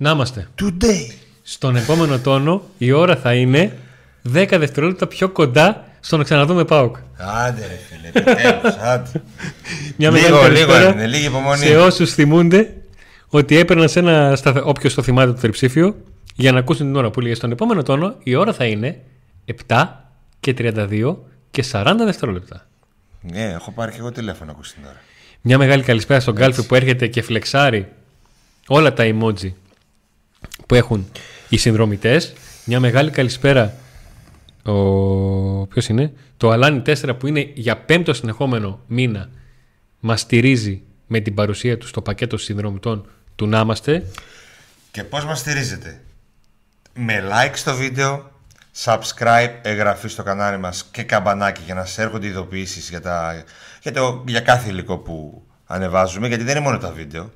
Να είμαστε. Today. Στον επόμενο τόνο η ώρα θα είναι 10 δευτερόλεπτα πιο κοντά στο να ξαναδούμε ΠΑΟΚ. Άντε ρε φίλε, επιτέλους, άντε. Μια Λίγο, μεγάλη λίγο καλησπέρα έμεινε, λίγη υπομονή. Σε όσους θυμούνται ότι έπαιρναν σε ένα σταθε... όποιος το θυμάται το τριψήφιο για να ακούσουν την ώρα που λέγε στον επόμενο τόνο η ώρα θα είναι 7 και 32 και 40 δευτερόλεπτα. Ναι, έχω πάρει και εγώ τηλέφωνο ακούσει την ώρα. Μια μεγάλη καλησπέρα στον Γκάλφι που έρχεται και φλεξάρει όλα τα emoji που έχουν οι συνδρομητές. Μια μεγάλη καλησπέρα ο... ποιος είναι; Το Αλάνι 4 που είναι για πέμπτο συνεχόμενο μήνα μας στηρίζει με την παρουσία του στο πακέτο συνδρομητών του να είμαστε. Και πώς μας στηρίζετε; Με like στο βίντεο, subscribe, εγγραφή στο κανάλι μας και καμπανάκι για να σας έρχονται ειδοποιήσεις για, τα, για, το, για κάθε υλικό που ανεβάζουμε. Γιατί δεν είναι μόνο τα βίντεο.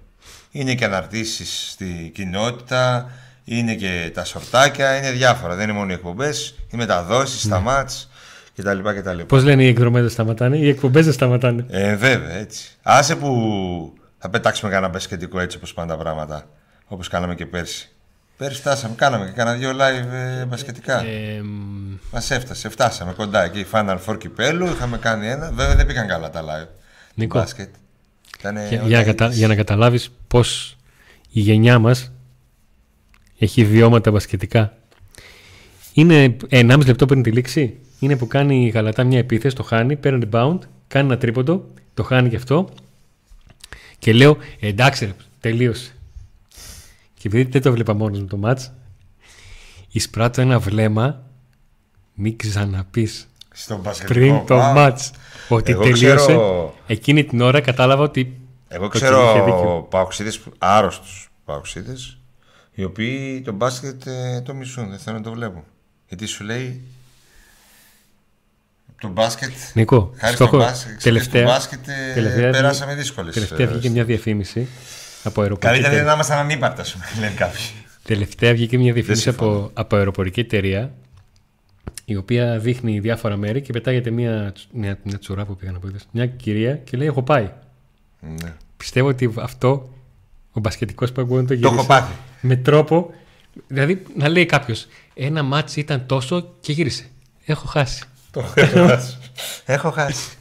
Είναι και αναρτήσεις στη κοινότητα, είναι και τα σορτάκια, είναι διάφορα. Δεν είναι μόνο οι εκπομπές, οι μεταδόσεις, τα μάτς κτλ. κτλ. Πώς λένε οι εκδρομές δεν σταματάνε, οι εκπομπές δεν σταματάνε. Ε, βέβαια, έτσι. Άσε που θα πετάξουμε κανένα μπασκετικό έτσι όπως πάνε τα πράγματα. Όπως κάναμε και πέρσι. Πέρσι φτάσαμε, κάναμε και κάνα δύο live ε, μπασκετικά. Ε, Μας έφτασε, φτάσαμε κοντά εκεί. Final Four κυπέλου, είχαμε κάνει ένα. Βέβαια δεν πήγαν καλά τα live. Νίκο. Μπάσκετ. Ήτανε για, όλα για, να κατα... είδηση. για να καταλάβεις πώς η γενιά μας έχει βιώματα μπασκετικά. Είναι 1,5 λεπτό πριν τη λήξη. Είναι που κάνει η Γαλατά μια επίθεση, το χάνει, παίρνει rebound, κάνει ένα τρίποντο, το χάνει και αυτό. Και λέω, εντάξει ρε, τελείωσε. Και επειδή δεν το βλέπα μόνος μου το μάτς, εισπράττω ένα βλέμμα, μην ξαναπείς Στο μπασκετικό. πριν το Α, μάτς ότι Εγώ τελείωσε. ξέρω- Εκείνη την ώρα κατάλαβα ότι Εγώ το Τσιλί είχε δίκιο. ξέρω παοξίδες, άρρωστους παοξίδες, οι οποίοι το μπάσκετ ε, το μισούν, δεν θέλουν να το βλέπουν. Γιατί σου λέει το μπάσκετ, Νίκο, χάρη στόχο- στο μπάσκετ, τελευταία- στο μπάσκετ ε, τελευταία- περάσαμε δύσκολες. Τελευταία ε, βγήκε μια διαφήμιση από αεροπορική Καλύτερα είναι εταιρεία. να ήμασταν ανύπαρτα, σου λένε κάποιοι. Τελευταία βγήκε μια διαφήμιση συμφωνώ. από, από αεροπορική εταιρεία η οποία δείχνει διάφορα μέρη και πετάγεται μια, τσ- μια, μια τσουρά που πήγα να πω. είδες. Μια κυρία και λέει: Έχω πάει. Ναι. Πιστεύω ότι αυτό ο μπασκετικός παγκόσμιο το Το γυρίσει. έχω πάθει. Με τρόπο. Δηλαδή να λέει κάποιος: Ένα μάτσι ήταν τόσο και γύρισε. Έχω χάσει. Το έχω χάσει. Έχω χάσει.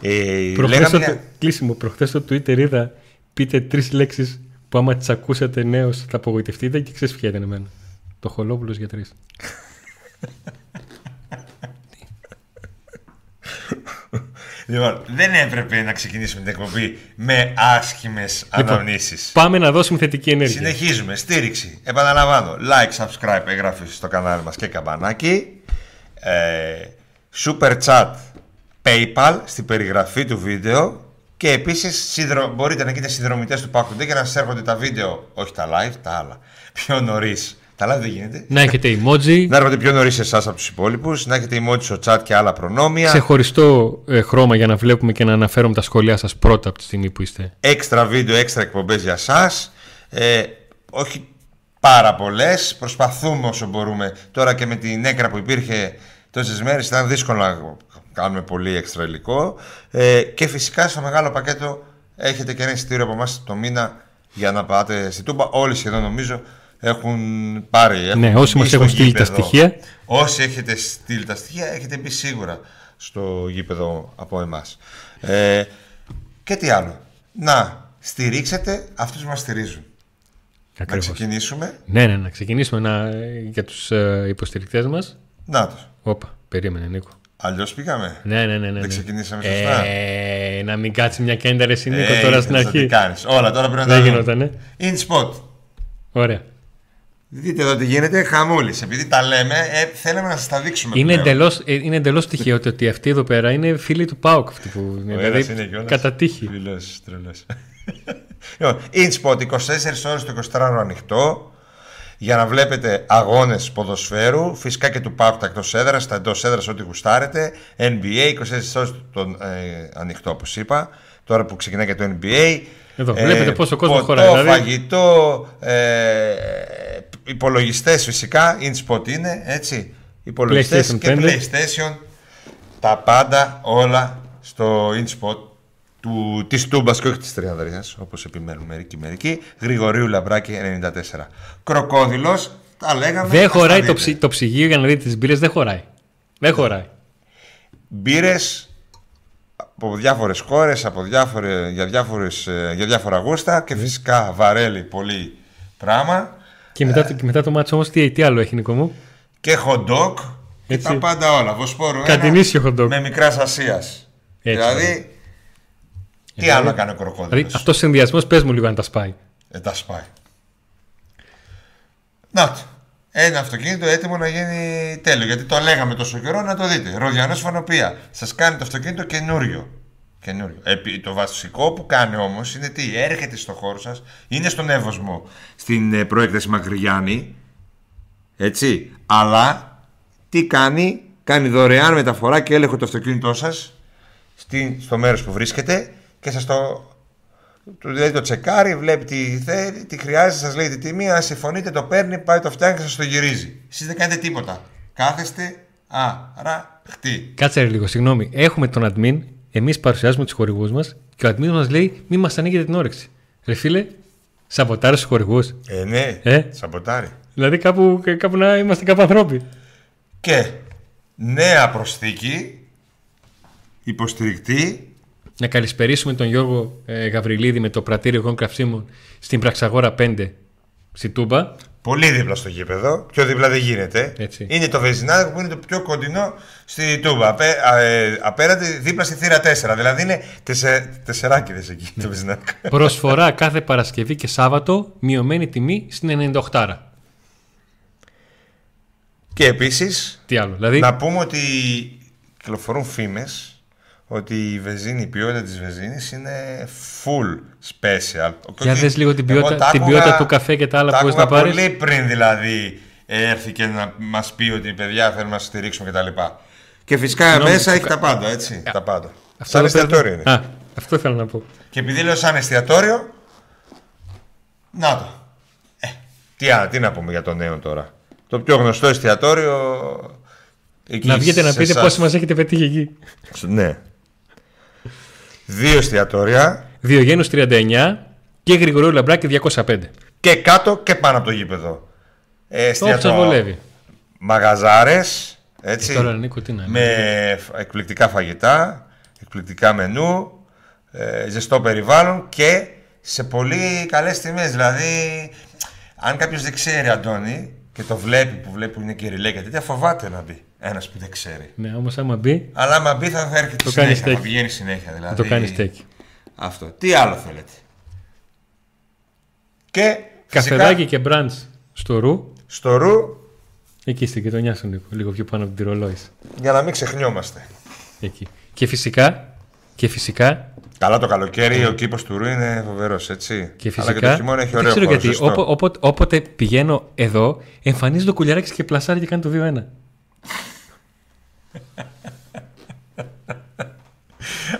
ε, Προχθές λέγαμε στο, μια- κλείσιμο. Προχθές στο Twitter είδα πείτε τρεις λέξεις που άμα τις ακούσατε νέο θα απογοητευτείτε και ξέρει ποια ήταν εμένα. Το χολόπουλος για τρεις. Λοιπόν, δεν έπρεπε να ξεκινήσουμε την εκπομπή με άσχημες Λοιπόν, αναμνήσεις. Πάμε να δώσουμε θετική ενέργεια. Συνεχίζουμε. Στήριξη. Επαναλαμβάνω. Like, subscribe, εγγραφή στο κανάλι μας και καμπανάκι. Ε, super chat, PayPal στην περιγραφή του βίντεο. Και επίσης συνδρο... μπορείτε να γίνετε συνδρομητές του Pack Today και να σας έρχονται τα βίντεο, όχι τα live, τα άλλα. Πιο νωρίς. Τα live δεν γίνεται. Να έχετε emoji, Να έρχονται πιο νωρίς εσάς από τους υπόλοιπους, να έχετε emoji στο chat και άλλα προνόμια. ξεχωριστό ε, χρώμα για να βλέπουμε και να αναφέρουμε τα σχόλιά σας πρώτα από τη στιγμή που είστε. έξτρα βίντεο, έξτρα εκπομπές για σας. Ε, όχι πάρα πολλές, προσπαθούμε όσο μπορούμε. Τώρα και με την έκρα που υπήρχε τόσες μέρες ήταν δύσκολο να κάνουμε πολύ έξτρα υλικό. Ε, και φυσικά στο μεγάλο πακέτο έχετε και ένα εισιτήριο από εμάς το μήνα για να πάτε στη Τούμπα. Όλοι σχεδόν νομίζω έχουν πάρει. Έχουν Ναι, όσοι μπει μας στο έχουν στείλει τα γήπεδο. στοιχεία. Όσοι έχετε στείλει τα στοιχεία έχετε μπει σίγουρα στο γήπεδο από εμάς. Ε, και τι άλλο. Να στηρίξετε αυτούς που μας στηρίζουν. Να Ακριβώς. ξεκινήσουμε. Ναι, ναι, να ξεκινήσουμε να, για τους ε, υποστηρικτές μας. Να το. Όπα, περίμενε Νίκο. Αλλιώς πήγαμε. Ναι, ναι, ναι. ναι, Δεν ναι. ξεκινήσαμε σωστά. Ε, να μην κάτσει μια κέντα ρε εσύ, Νίκο Ε, τώρα στην είδες, αρχή. Τι κάνεις. Όλα τώρα πρέπει να Δεν τα γινότανε. In spot. Ωραία. Δείτε εδώ τι γίνεται. Χαμούλης. Επειδή τα λέμε, ε, θέλουμε να σας τα δείξουμε. Είναι πλέον. εντελώς είναι εντελώς τυχαίο ότι- ότι αυτοί εδώ πέρα είναι φίλοι του ΠΑΟΚ. Αυτοί που, Ο δηλαδή, ένας είναι κιόλας. κατά τύχη. Τρελός, τρελός. λοιπόν, InSpot 24 ώρες το 24ωρο ανοιχτό για να βλέπετε αγώνες ποδοσφαίρου, φυσικά και του ΠΑΟΚ τα εκτός έδρας, τα εντός έδρας ό,τι γουστάρετε, NBA 24 ώρες τον, ε, ανοιχτό όπως είπα, τώρα που ξεκινάει και το NBA. Εδώ, βλέπετε πόσο κόσμο ποτό, χωράει, δηλαδή. φαγητό, ε, υπολογιστές φυσικά, InSpot είναι, έτσι, υπολογιστές PlayStation και 5. PlayStation, τα πάντα όλα στο InSpot του, της Τούμπας και όχι της Τριανδρίας, όπως επιμένουν μερικοί μερικοί. Γρηγορίου Λαμπράκη 94. Κροκόδηλος, τα λέγαμε. Δεν ας τα χωράει το, δείτε. ψι- το ψυγείο για να δείτε τις μπύρες, δεν χωράει. Δεν χωράει. Μπύρες από διάφορες χώρες, από διάφορε, για, διάφορες, ε, για διάφορα γούστα και φυσικά βαρέλι πολύ πράγμα. Και μετά, το- και μετά το μάτσο όμως τι, τι άλλο έχει Νίκο μου; Και hot dog και Έτσι. τα πάντα όλα. Βοσπόρου ένα Κατηνίσιο hot dog. με μικράς Ασίας. Έτσι, δηλαδή, τι άλλο να κάνει ο κροκόδιλος. Δηλαδή αυτός ο συνδυασμός πες μου λίγο αν τα σπάει. Ε, τα σπάει. Να το. Ένα αυτοκίνητο έτοιμο να γίνει τέλειο. Γιατί το λέγαμε τόσο καιρό να το δείτε. Ροδιανό φανοπία. Σας κάνει το αυτοκίνητο καινούριο. καινούριο. Επί, το βασικό που κάνει όμως είναι τι. Έρχεται στο χώρο σας, είναι στον Εύωσμο στην ε, προέκταση Μακρυγιάννη. Έτσι. Αλλά τι κάνει, κάνει δωρεάν μεταφορά και έλεγχο το αυτοκίνητό σας στο μέρος που βρίσκεται και σας το του λέει το τσεκάρει, βλέπει τι θέλει, τι χρειάζεται, σας λέει τη τιμή. Αν συμφωνείτε, το παίρνει, πάει το φτιάχνει και σας το γυρίζει. Εσείς δεν κάνετε τίποτα. Κάθεστε, άρα χτί. Κάτσε ρε λίγο, συγγνώμη. Έχουμε τον admin, εμείς παρουσιάζουμε τους χορηγούς μας και ο admin μας λέει μη μας ανοίγετε την όρεξη. Ρε φίλε, σαμποτάρεις τους χορηγούς. Ε, ναι, Ε; σαμποτάρει. Δηλαδή κάπου, κάπου να είμαστε κάπου ανθρώποι. Και νέα προσθήκη, υποστηρικτή, Να καλησπερίσουμε τον Γιώργο ε, Γαβριλίδη με το πρατήριο γών καυσίμων στην Πραξαγόρα 5 στη Τούμπα. πολύ δίπλα στο γήπεδο. Πιο δίπλα δεν γίνεται. Έτσι. Είναι το βεζινάδικο που είναι το πιο κοντινό στη Τούμπα. Απέ, α, ε, απέναντι δίπλα στη θύρα 4. Δηλαδή είναι τεσσε, τεσσεράκιδες εκεί το βεζινάδικο. Προσφορά κάθε Παρασκευή και Σάββατο, μειωμένη τιμή στην 98. Και επίσης Τι άλλο, δηλαδή; Να πούμε ότι κυκλοφορούν φήμες ότι η βεζίνη, η ποιότητα της βεζίνης είναι full special. Για Όχι- δες λίγο την εγώ ποιότητα, τα την άκουγα- ποιότητα του καφέ και τα άλλα τα που μπορείς να άκουγα πάρεις. πολύ πριν δηλαδή έρθει και να μας πει ότι παιδιά θέλουμε να σας στηρίξουμε κτλ. Και φυσικά Συγγνώμη, μέσα του έχει κα- τα πάντα, έτσι. Τα πάντα. Αυτό Σαν δεν θέλω- εστιατόριο είναι. Α, αυτό ήθελα να πω. Και επειδή λέω σαν εστιατόριο, να το. Ε, τι, α, τι να πούμε για το νέο τώρα. Το πιο γνωστό εστιατόριο. εκεί να βγείτε να σε πείτε εσάς. πόσοι μας έχετε πετύχει εκεί. Ναι. Δύο εστιατόρια Διογένους 39 και Γρηγορίου Λαμπράκη 205. και κάτω και πάνω από το γήπεδο. Ε, Το όπως σας βολεύει. Μαγαζάρες, έτσι. Ε, τώρα, Νίκο, τι να είναι. με φ- εκπληκτικά φαγητά, εκπληκτικά μενού, ε, ζεστό περιβάλλον και σε πολύ καλές τιμές. Δηλαδή, αν κάποιος δεν ξέρει, Αντώνη, και το βλέπει που βλέπει που είναι και ρηλέ και τέτοια, φοβάται να μπει. Ένας που δεν ξέρει. Ναι, όμως άμα μπει, Αλλά άμα μπει θα, θα έρχεται Το κάνει συνέχεια, θα στέκι. πηγαίνει συνέχεια. Δηλαδή. θα το κάνει στέκι. Αυτό. Τι άλλο θέλετε; Και φυσικά, Καφεδάκι και μπραντς στο Ρου, στο ρου εκεί στην γειτονιά σου Νίκο, λίγο πιο πάνω από την Τυρολόης. για να μην ξεχνιόμαστε. Εκεί. Και φυσικά, και φυσικά, Καλά το καλοκαίρι ο κήπος του ρου είναι φοβερός, έτσι. και Αλλά φυσικά, και το χειμώνα έχει δεν ωραίο ξέρω χώρο, γιατί, ζεστό. όπο- όποτε, όποτε πηγαίνω εδώ, εμφανίζει το κουλιαράκι και πλασάρει και κάνει το 2-1.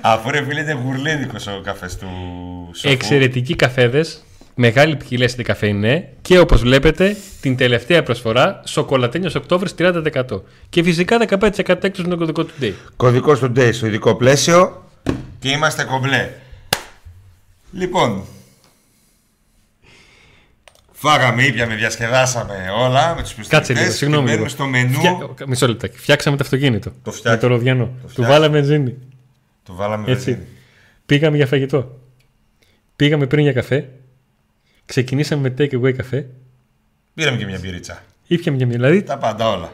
Αφού ρε φίλε είναι γουρλίδικος ο καφές του σοφού. Εξαιρετικοί καφέδες, μεγάλη ποικιλία στην καφέινε και όπως βλέπετε την τελευταία προσφορά σοκολατένιος Οκτώβρης 30% και φυσικά 15% έκπτωση με τον κωδικό του Day. Κωδικός του Day στο ειδικό πλαίσιο και είμαστε κομπλέ. Λοιπόν, φάγαμε, ήπιαμε, διασκεδάσαμε όλα με τους Κάτσε λίγο, πιστολιτές συγγνώμη και λίγο. μένουμε στο μενού. Φτια- Μισό λεπτάκι. Φτιάξαμε το αυτοκίνητο. Το φτιάξαμε. με το ροδιανό. Του φτιάξαμε. βάλαμε βενζίνη. Το βάλαμε Έτσι. βενζίνη. Πήγαμε για φαγητό. Πήγαμε πριν για καφέ. Ξεκινήσαμε με take away καφέ. Πήραμε και μια μπυρίτσα. Ήπιαμε μια Δηλαδή, Τα πάντα όλα.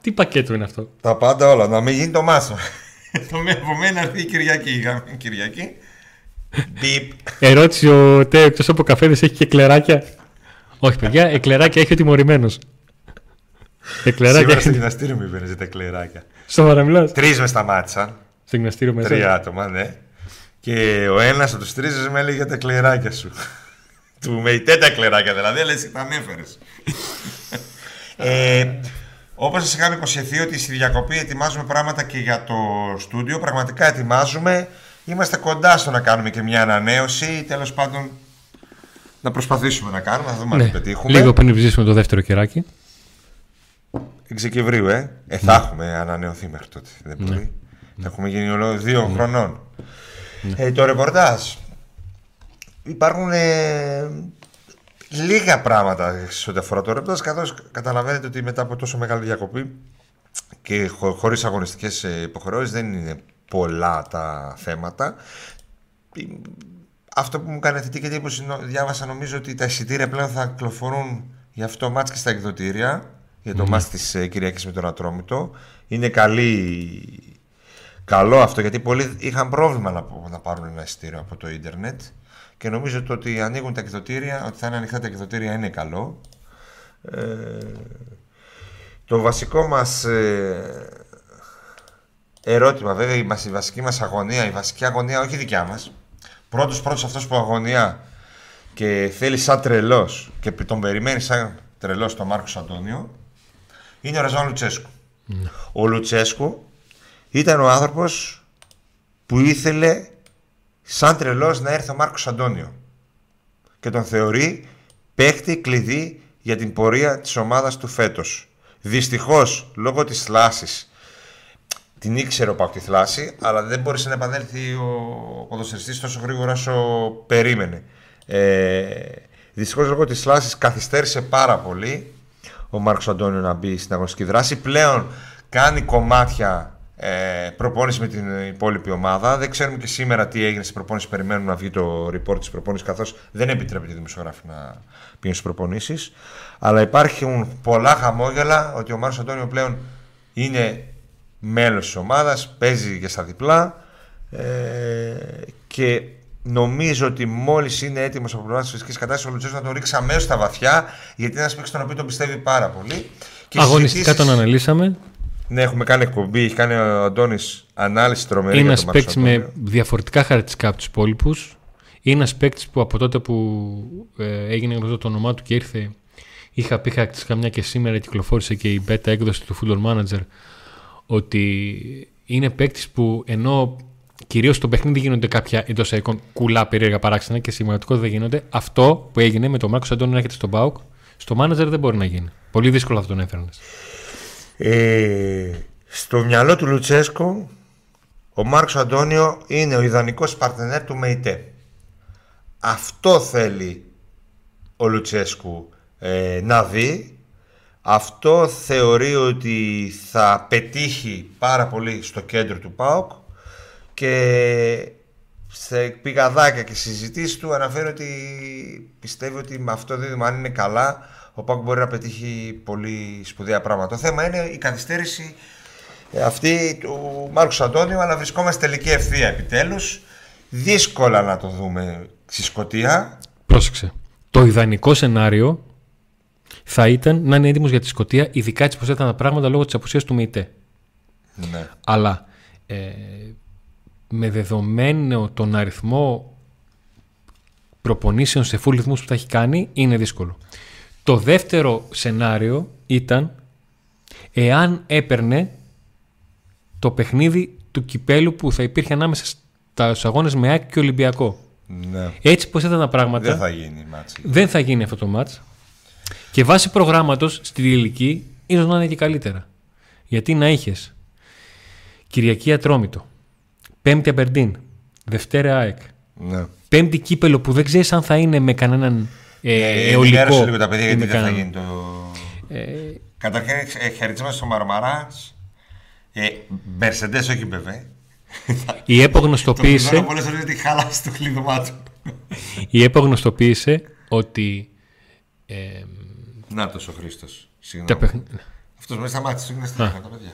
τι πακέτο είναι αυτό; Τα πάντα όλα. Να μην γίνει το μάσο. Το με από μένα έρθει η Κυριακή. Είχαμε Κυριακή. Μπιπ. Ερώτηση ο Τέο εκτός από καφέδες έχει και κλεράκια. Όχι, παιδιά, εκλεράκια έχει ο τιμωρημένος. Εκλεράκια Σήμερα στο έχει. γυμναστήριο μου είπαινε τα κλεράκια. Σοβαρά μιλάς. Τρεις μες σταμάτησαν. Στο γυμναστήριο μέσα. Τρία άτομα, ναι. Και ο ένας από τους τρεις με έλεγε για τα κλεράκια σου. του με ητέ τα κλεράκια δηλαδή, λε, τα ανέφερε. ε, Όπως σας είχαμε υποσχεθεί ότι στη διακοπή ετοιμάζουμε πράγματα και για το στούντιο, πραγματικά ετοιμάζουμε. Είμαστε κοντά στο να κάνουμε και μια ανανέωση. Τέλος πάντων, να προσπαθήσουμε να κάνουμε, θα δούμε αν Ναι. το πετύχουμε. Λίγο πριν ψήσουμε το δεύτερο κεράκι. 6 Δεκεμβρίου, ε. ε θα έχουμε ανανεωθεί μέχρι τότε. Δεν μπορεί. Θα έχουμε γίνει όλο δύο χρονών. Ε, το ρεπορτάζ. Υπάρχουν ε, λίγα πράγματα σε ό,τι αφορά το ρεπορτάζ, καθώς καταλαβαίνετε ότι μετά από τόσο μεγάλη διακοπή και χω, χωρίς αγωνιστικές ε, υποχρεώσεις δεν είναι πολλά τα θέματα. Αυτό που μου κάνει θετική εντύπωση, διάβασα νομίζω ότι τα εισιτήρια πλέον θα κυκλοφορούν για αυτό το μάτς και στα εκδοτήρια, για το mm. μάτς της ε, Κυριακής με τον Ατρόμητο. Είναι καλή, καλό αυτό, γιατί πολλοί είχαν πρόβλημα να, να πάρουν ένα εισιτήριο από το ίντερνετ και νομίζω ότι, ότι ανοίγουν τα εκδοτήρια, ότι θα είναι ανοιχτά τα εκδοτήρια είναι καλό. Ε, το βασικό μας ε, ερώτημα, βέβαια, η, η βασική μας αγωνία, η βασική αγωνία όχι δικιά μας, πρώτος πρώτος αυτός που αγωνία και θέλει σαν τρελός και τον περιμένει σαν τρελός τον Μάρκος Αντώνιο, είναι ο Ραζάν Λουτσέσκου. Ναι. Ο Λουτσέσκου ήταν ο άνθρωπος που ήθελε σαν τρελός να έρθει ο Μάρκος Αντώνιο και τον θεωρεί παίχτη κλειδί για την πορεία της ομάδας του φέτος. Δυστυχώς, λόγω της θλάσης, την ήξερε ο Πάκ τη θλάση, αλλά δεν μπόρεσε να επανέλθει ο ποδοσφαιριστής τόσο γρήγορα όσο περίμενε. Ε, δυστυχώς λόγω της θλάσης καθυστέρησε πάρα πολύ ο Μάρκος Αντώνιο να μπει στην αγωνιστική δράση. Πλέον κάνει κομμάτια ε, προπόνηση με την υπόλοιπη ομάδα. Δεν ξέρουμε και σήμερα τι έγινε στην προπόνηση. Περιμένουμε να βγει το report της προπόνησης, καθώς δεν επιτρέπεται οι δημοσιογράφοι να πηγαίνουν στις προπονήσεις. Αλλά υπάρχουν πολλά χαμόγελα ότι ο Μάριο Αντώνιο πλέον είναι μέλος της ομάδας, παίζει και στα διπλά. Ε, και νομίζω ότι μόλις είναι έτοιμος από πλευράς της φυσικής κατάστασης, ο Λουτσέσκο να τον ρίξει αμέσως στα βαθιά, γιατί είναι ένας παίκτης τον οποίο τον πιστεύει πάρα πολύ. Αγωνιστικά τον αναλύσαμε. Ναι, έχουμε κάνει εκπομπή, έχει κάνει ο Αντώνης ανάλυση τρομερή. Είναι ένας παίκτης με διαφορετικά χαρακτηριστικά από τους υπόλοιπους. Είναι ένας παίκτης που από τότε που ε, έγινε γνωστό το όνομά του και ήρθε, είχα πει χαρακτηριστικά μια και σήμερα κυκλοφόρησε και η beta έκδοση του Football Manager ότι είναι παίκτης που ενώ κυρίως στο παιχνίδι γίνονται κάποια εντός εικόν κουλά περίεργα παράξενα και σημαντικό δεν γίνονται, αυτό που έγινε με τον Μάρκος Αντώνη να έρχεται στον Μπάουκ, στο Manager δεν μπορεί να γίνει. Πολύ δύσκολο αυτό τον έφερνε. Ε, στο μυαλό του Λουτσέσκο ο Μάρκος Αντώνιο είναι ο ιδανικός παρτενέρ του ΜΕΙΤΕ. Αυτό θέλει ο Λουτσέσκου ε, να δει. Αυτό θεωρεί ότι θα πετύχει πάρα πολύ στο κέντρο του ΠΑΟΚ και σε πηγαδάκια και συζητήσεις του αναφέρει ότι πιστεύει ότι με αυτό δίδυμα αν είναι καλά ο Πάκ μπορεί να πετύχει πολύ σπουδαία πράγματα. Το θέμα είναι η καθυστέρηση ε, αυτή του Μάρκους Αντώνιου, αλλά βρισκόμαστε τελική ευθεία επιτέλους. Δύσκολα να το δούμε στη Σκωτία. Πρόσεξε. Το ιδανικό σενάριο θα ήταν να είναι έτοιμος για τη Σκωτία, ειδικά έτσι πως ήταν τα πράγματα λόγω της απουσίας του ΜΕΙΤΕ. Ναι. Αλλά ε, με δεδομένο τον αριθμό προπονήσεων σε full ρυθμούς που θα έχει κάνει, είναι δύσκολο. Το δεύτερο σενάριο ήταν εάν έπαιρνε το παιχνίδι του κυπέλου που θα υπήρχε ανάμεσα στους αγώνες με ΑΕΚ και Ολυμπιακό. Ναι. Έτσι πως ήταν τα πράγματα. Δεν θα γίνει μάτς. Δεν θα γίνει αυτό το μάτς. Και βάσει προγράμματος στη διελική ίσως να είναι και καλύτερα. Γιατί να είχες; Κυριακή Ατρόμητο, Πέμπτη Αμπερντίν, Δευτέρα ΑΕΚ, ναι. Πέμπτη κύπελο που δεν ξέρεις αν θα είναι με κανέναν ε, ε, αιωλικό. λίγο τα παιδιά γιατί δεν θα γίνει το... Ε... Καταρχήν ε, χαιρετίσμα στο Μαρμαράς. Ε, Mercedes, όχι μπεβέ. Η ΕΠΟ γνωστοποίησε... Πολλέ φορέ ότι χάλασε το κλείδωμά του. Η ΕΠΟ γνωστοποίησε ότι... Ε, Να το ο Χρήστος. Συγγνώμη. Αυτός με σταμάτησε. Είναι στα παιδιά.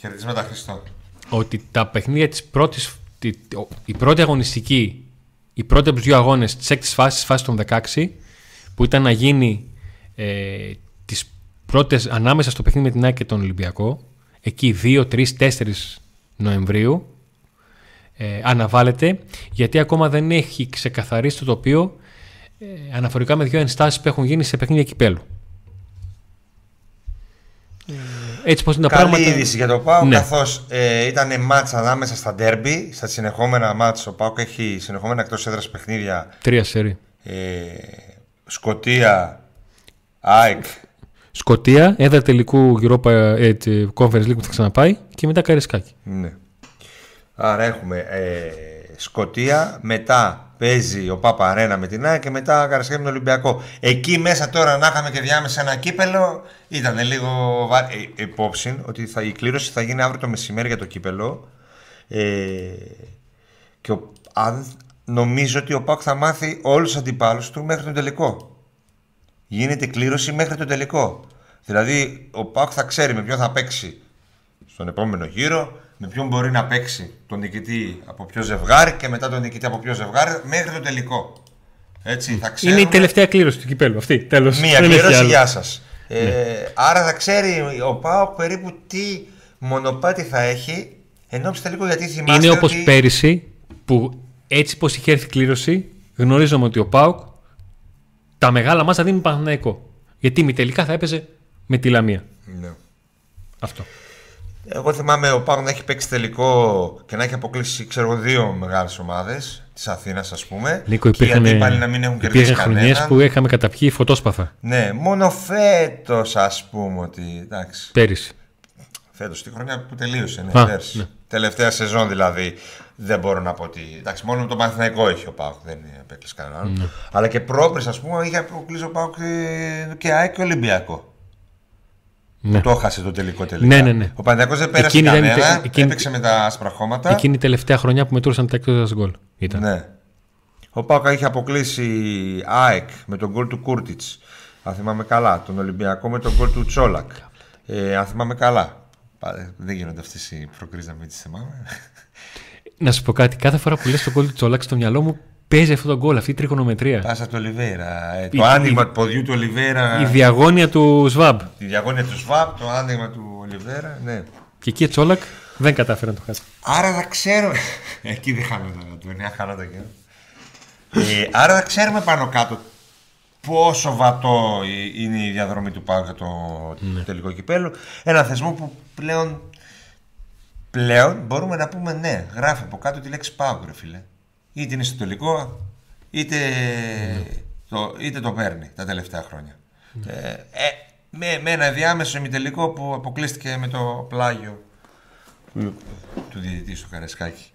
Χαιρετίσματα Χριστό. Ότι τα παιχνίδια της πρώτη. Η πρώτη αγωνιστική, οι πρώτοι από τους δύο αγώνες της έκτης φάσης, φάσης των 16, που ήταν να γίνει ε, τις πρώτες ανάμεσα στο παιχνίδι με την ΑΕΚ και τον Ολυμπιακό, εκεί 2, 3, 4 Νοεμβρίου, ε, αναβάλλεται, γιατί ακόμα δεν έχει ξεκαθαρίσει το τοπίο ε, αναφορικά με δύο ενστάσεις που έχουν γίνει σε παιχνίδια κυπέλου. Έτσι πως είναι τα πράγματα... είδηση για το ΠΑΟΚ ναι. καθώς ε, ήταν μάτς ανάμεσα στα ντέρμπι, στα συνεχόμενα μάτς ο ΠΑΟΚ έχει συνεχόμενα εκτός έδρας παιχνίδια. Τρία σερί. Ε, Σκοτία, ΑΕΚ. Σκοτία, έδρα τελικού Europa ε, Conference League που θα ξαναπάει και μετά Καρισκάκι. Ναι. Άρα έχουμε ε, Σκοτία, μετά παίζει ο Πάπα Αρένα με την ΑΕΚ και μετά Καρασκέ με τον Ολυμπιακό. Εκεί μέσα τώρα να είχαμε και διάμεσα ένα κύπελο ήταν λίγο βα... ε, υπόψη ότι θα, η κλήρωση θα γίνει αύριο το μεσημέρι για το κύπελο. Ε, και ο, αν, νομίζω ότι ο Πάκ θα μάθει όλους τους αντιπάλους του μέχρι τον τελικό. Γίνεται κλήρωση μέχρι τον τελικό. Δηλαδή ο Πάκ θα ξέρει με ποιον θα παίξει στον επόμενο γύρο, με ποιον μπορεί να παίξει τον νικητή από ποιο ζευγάρι και μετά τον νικητή από ποιο ζευγάρι μέχρι το τελικό. Έτσι, θα ξέρουμε... Είναι η τελευταία κλήρωση του κυπέλου αυτή. Τέλος. Μία Δεν έχει κλήρωση, άλλο. γεια σας. Ε, άρα θα ξέρει ο Πάοκ περίπου τι μονοπάτι θα έχει ενώπιση τελικό γιατί θυμάστε Είναι όπως ότι... πέρυσι που έτσι πως είχε έρθει η κλήρωση, γνωρίζαμε ότι ο Πάουκ τα μεγάλα μάτσα δίνει Παναθηναϊκό. Γιατί μη τελικά θα έπαιζε με τη Λαμία. Ναι. Αυτό. Εγώ θυμάμαι ο Πάοκ να έχει παίξει τελικό και να έχει αποκλείσει ξέρω, εγώ, δύο μεγάλες ομάδες της Αθήνας, ας πούμε. Νίκο, και οι υπήρχαν, αντίπαλοι να μην έχουν κερδίσει υπήρχαν χρονιές κανέναν. που είχαμε καταπιεί φωτόσπαθα. Ναι, μόνο φέτος ας πούμε ότι. Εντάξει. Πέρυσι. Φέτος, τη χρονιά που τελείωσε. Ναι, Α, πέρσι. ναι. Τελευταία σεζόν δηλαδή. Δεν μπορώ να πω ότι. Εντάξει, μόνο τον Παναθηναϊκό είχε ο Πάοκ. Δεν απέκλεισε κανέναν. Ναι. Αλλά και πρόπερς, ας πούμε, είχε αποκλείσει ο Πάοκ ε, και ΑΕΚ και Ολυμπιακό. Ναι. Το έχασε το τελικό τελικά. Ναι, ναι, ναι. Ο Παναθηναϊκός δεν πέρασε Εκείνη ήταν η κανένα. τε- εκείνη- Έπαιξε με τα άσπρα χώματα. Εκείνη η τελευταία χρονιά που μετρούσαν τα εκτός γκολ. Ήταν. Ναι. Ο Πάοκ είχε αποκλείσει ΑΕΚ με τον γκολ του Κούρτιτς. Αν θυμάμαι καλά. Τον Ολυμπιακό με τον γκολ του Τσόλακ. Ε, αν θυμάμαι καλά. Πα- Δεν γίνονται αυτές οι προκρίσει να μην τις θυμάμαι. Να σου πω κάτι. Κάθε φορά που λες τον γκολ του Τσολάκ στο μυαλό μου παίζει αυτό το γκολ, αυτή η τριγωνομετρία. Πάσα του Ολιβέρα. Ε, Η- το η- άνοιγμα του ποδιού του Ολιβέρα. Η διαγώνια του Σβάμπ. Τη διαγώνια του Σβάπ, το άνοιγμα του Ολιβέρα. Ναι. Και εκεί ο Τσόλακ δεν κατάφερε να το χάσει. Άρα θα ξέρουμε. Εκεί δεν χάνω το 9, χάνω το καιρό. Ε, άρα θα ξέρουμε πάνω κάτω πόσο βατό ε- είναι η διαδρομή του Πάου για το τελικό κυπέλο. Ένα θεσμό που πλέον, πλέον μπορούμε να πούμε ναι, γράφει από κάτω τη λέξη Πάου, ρε φίλε. Είτε είναι στο τελικό, είτε, το, είτε το παίρνει τα τελευταία χρόνια. Ε, ε, με, με ένα διάμεσο ημιτελικό που αποκλείστηκε με το πλάγιο του διαιτητή στο Καρεσκάκι.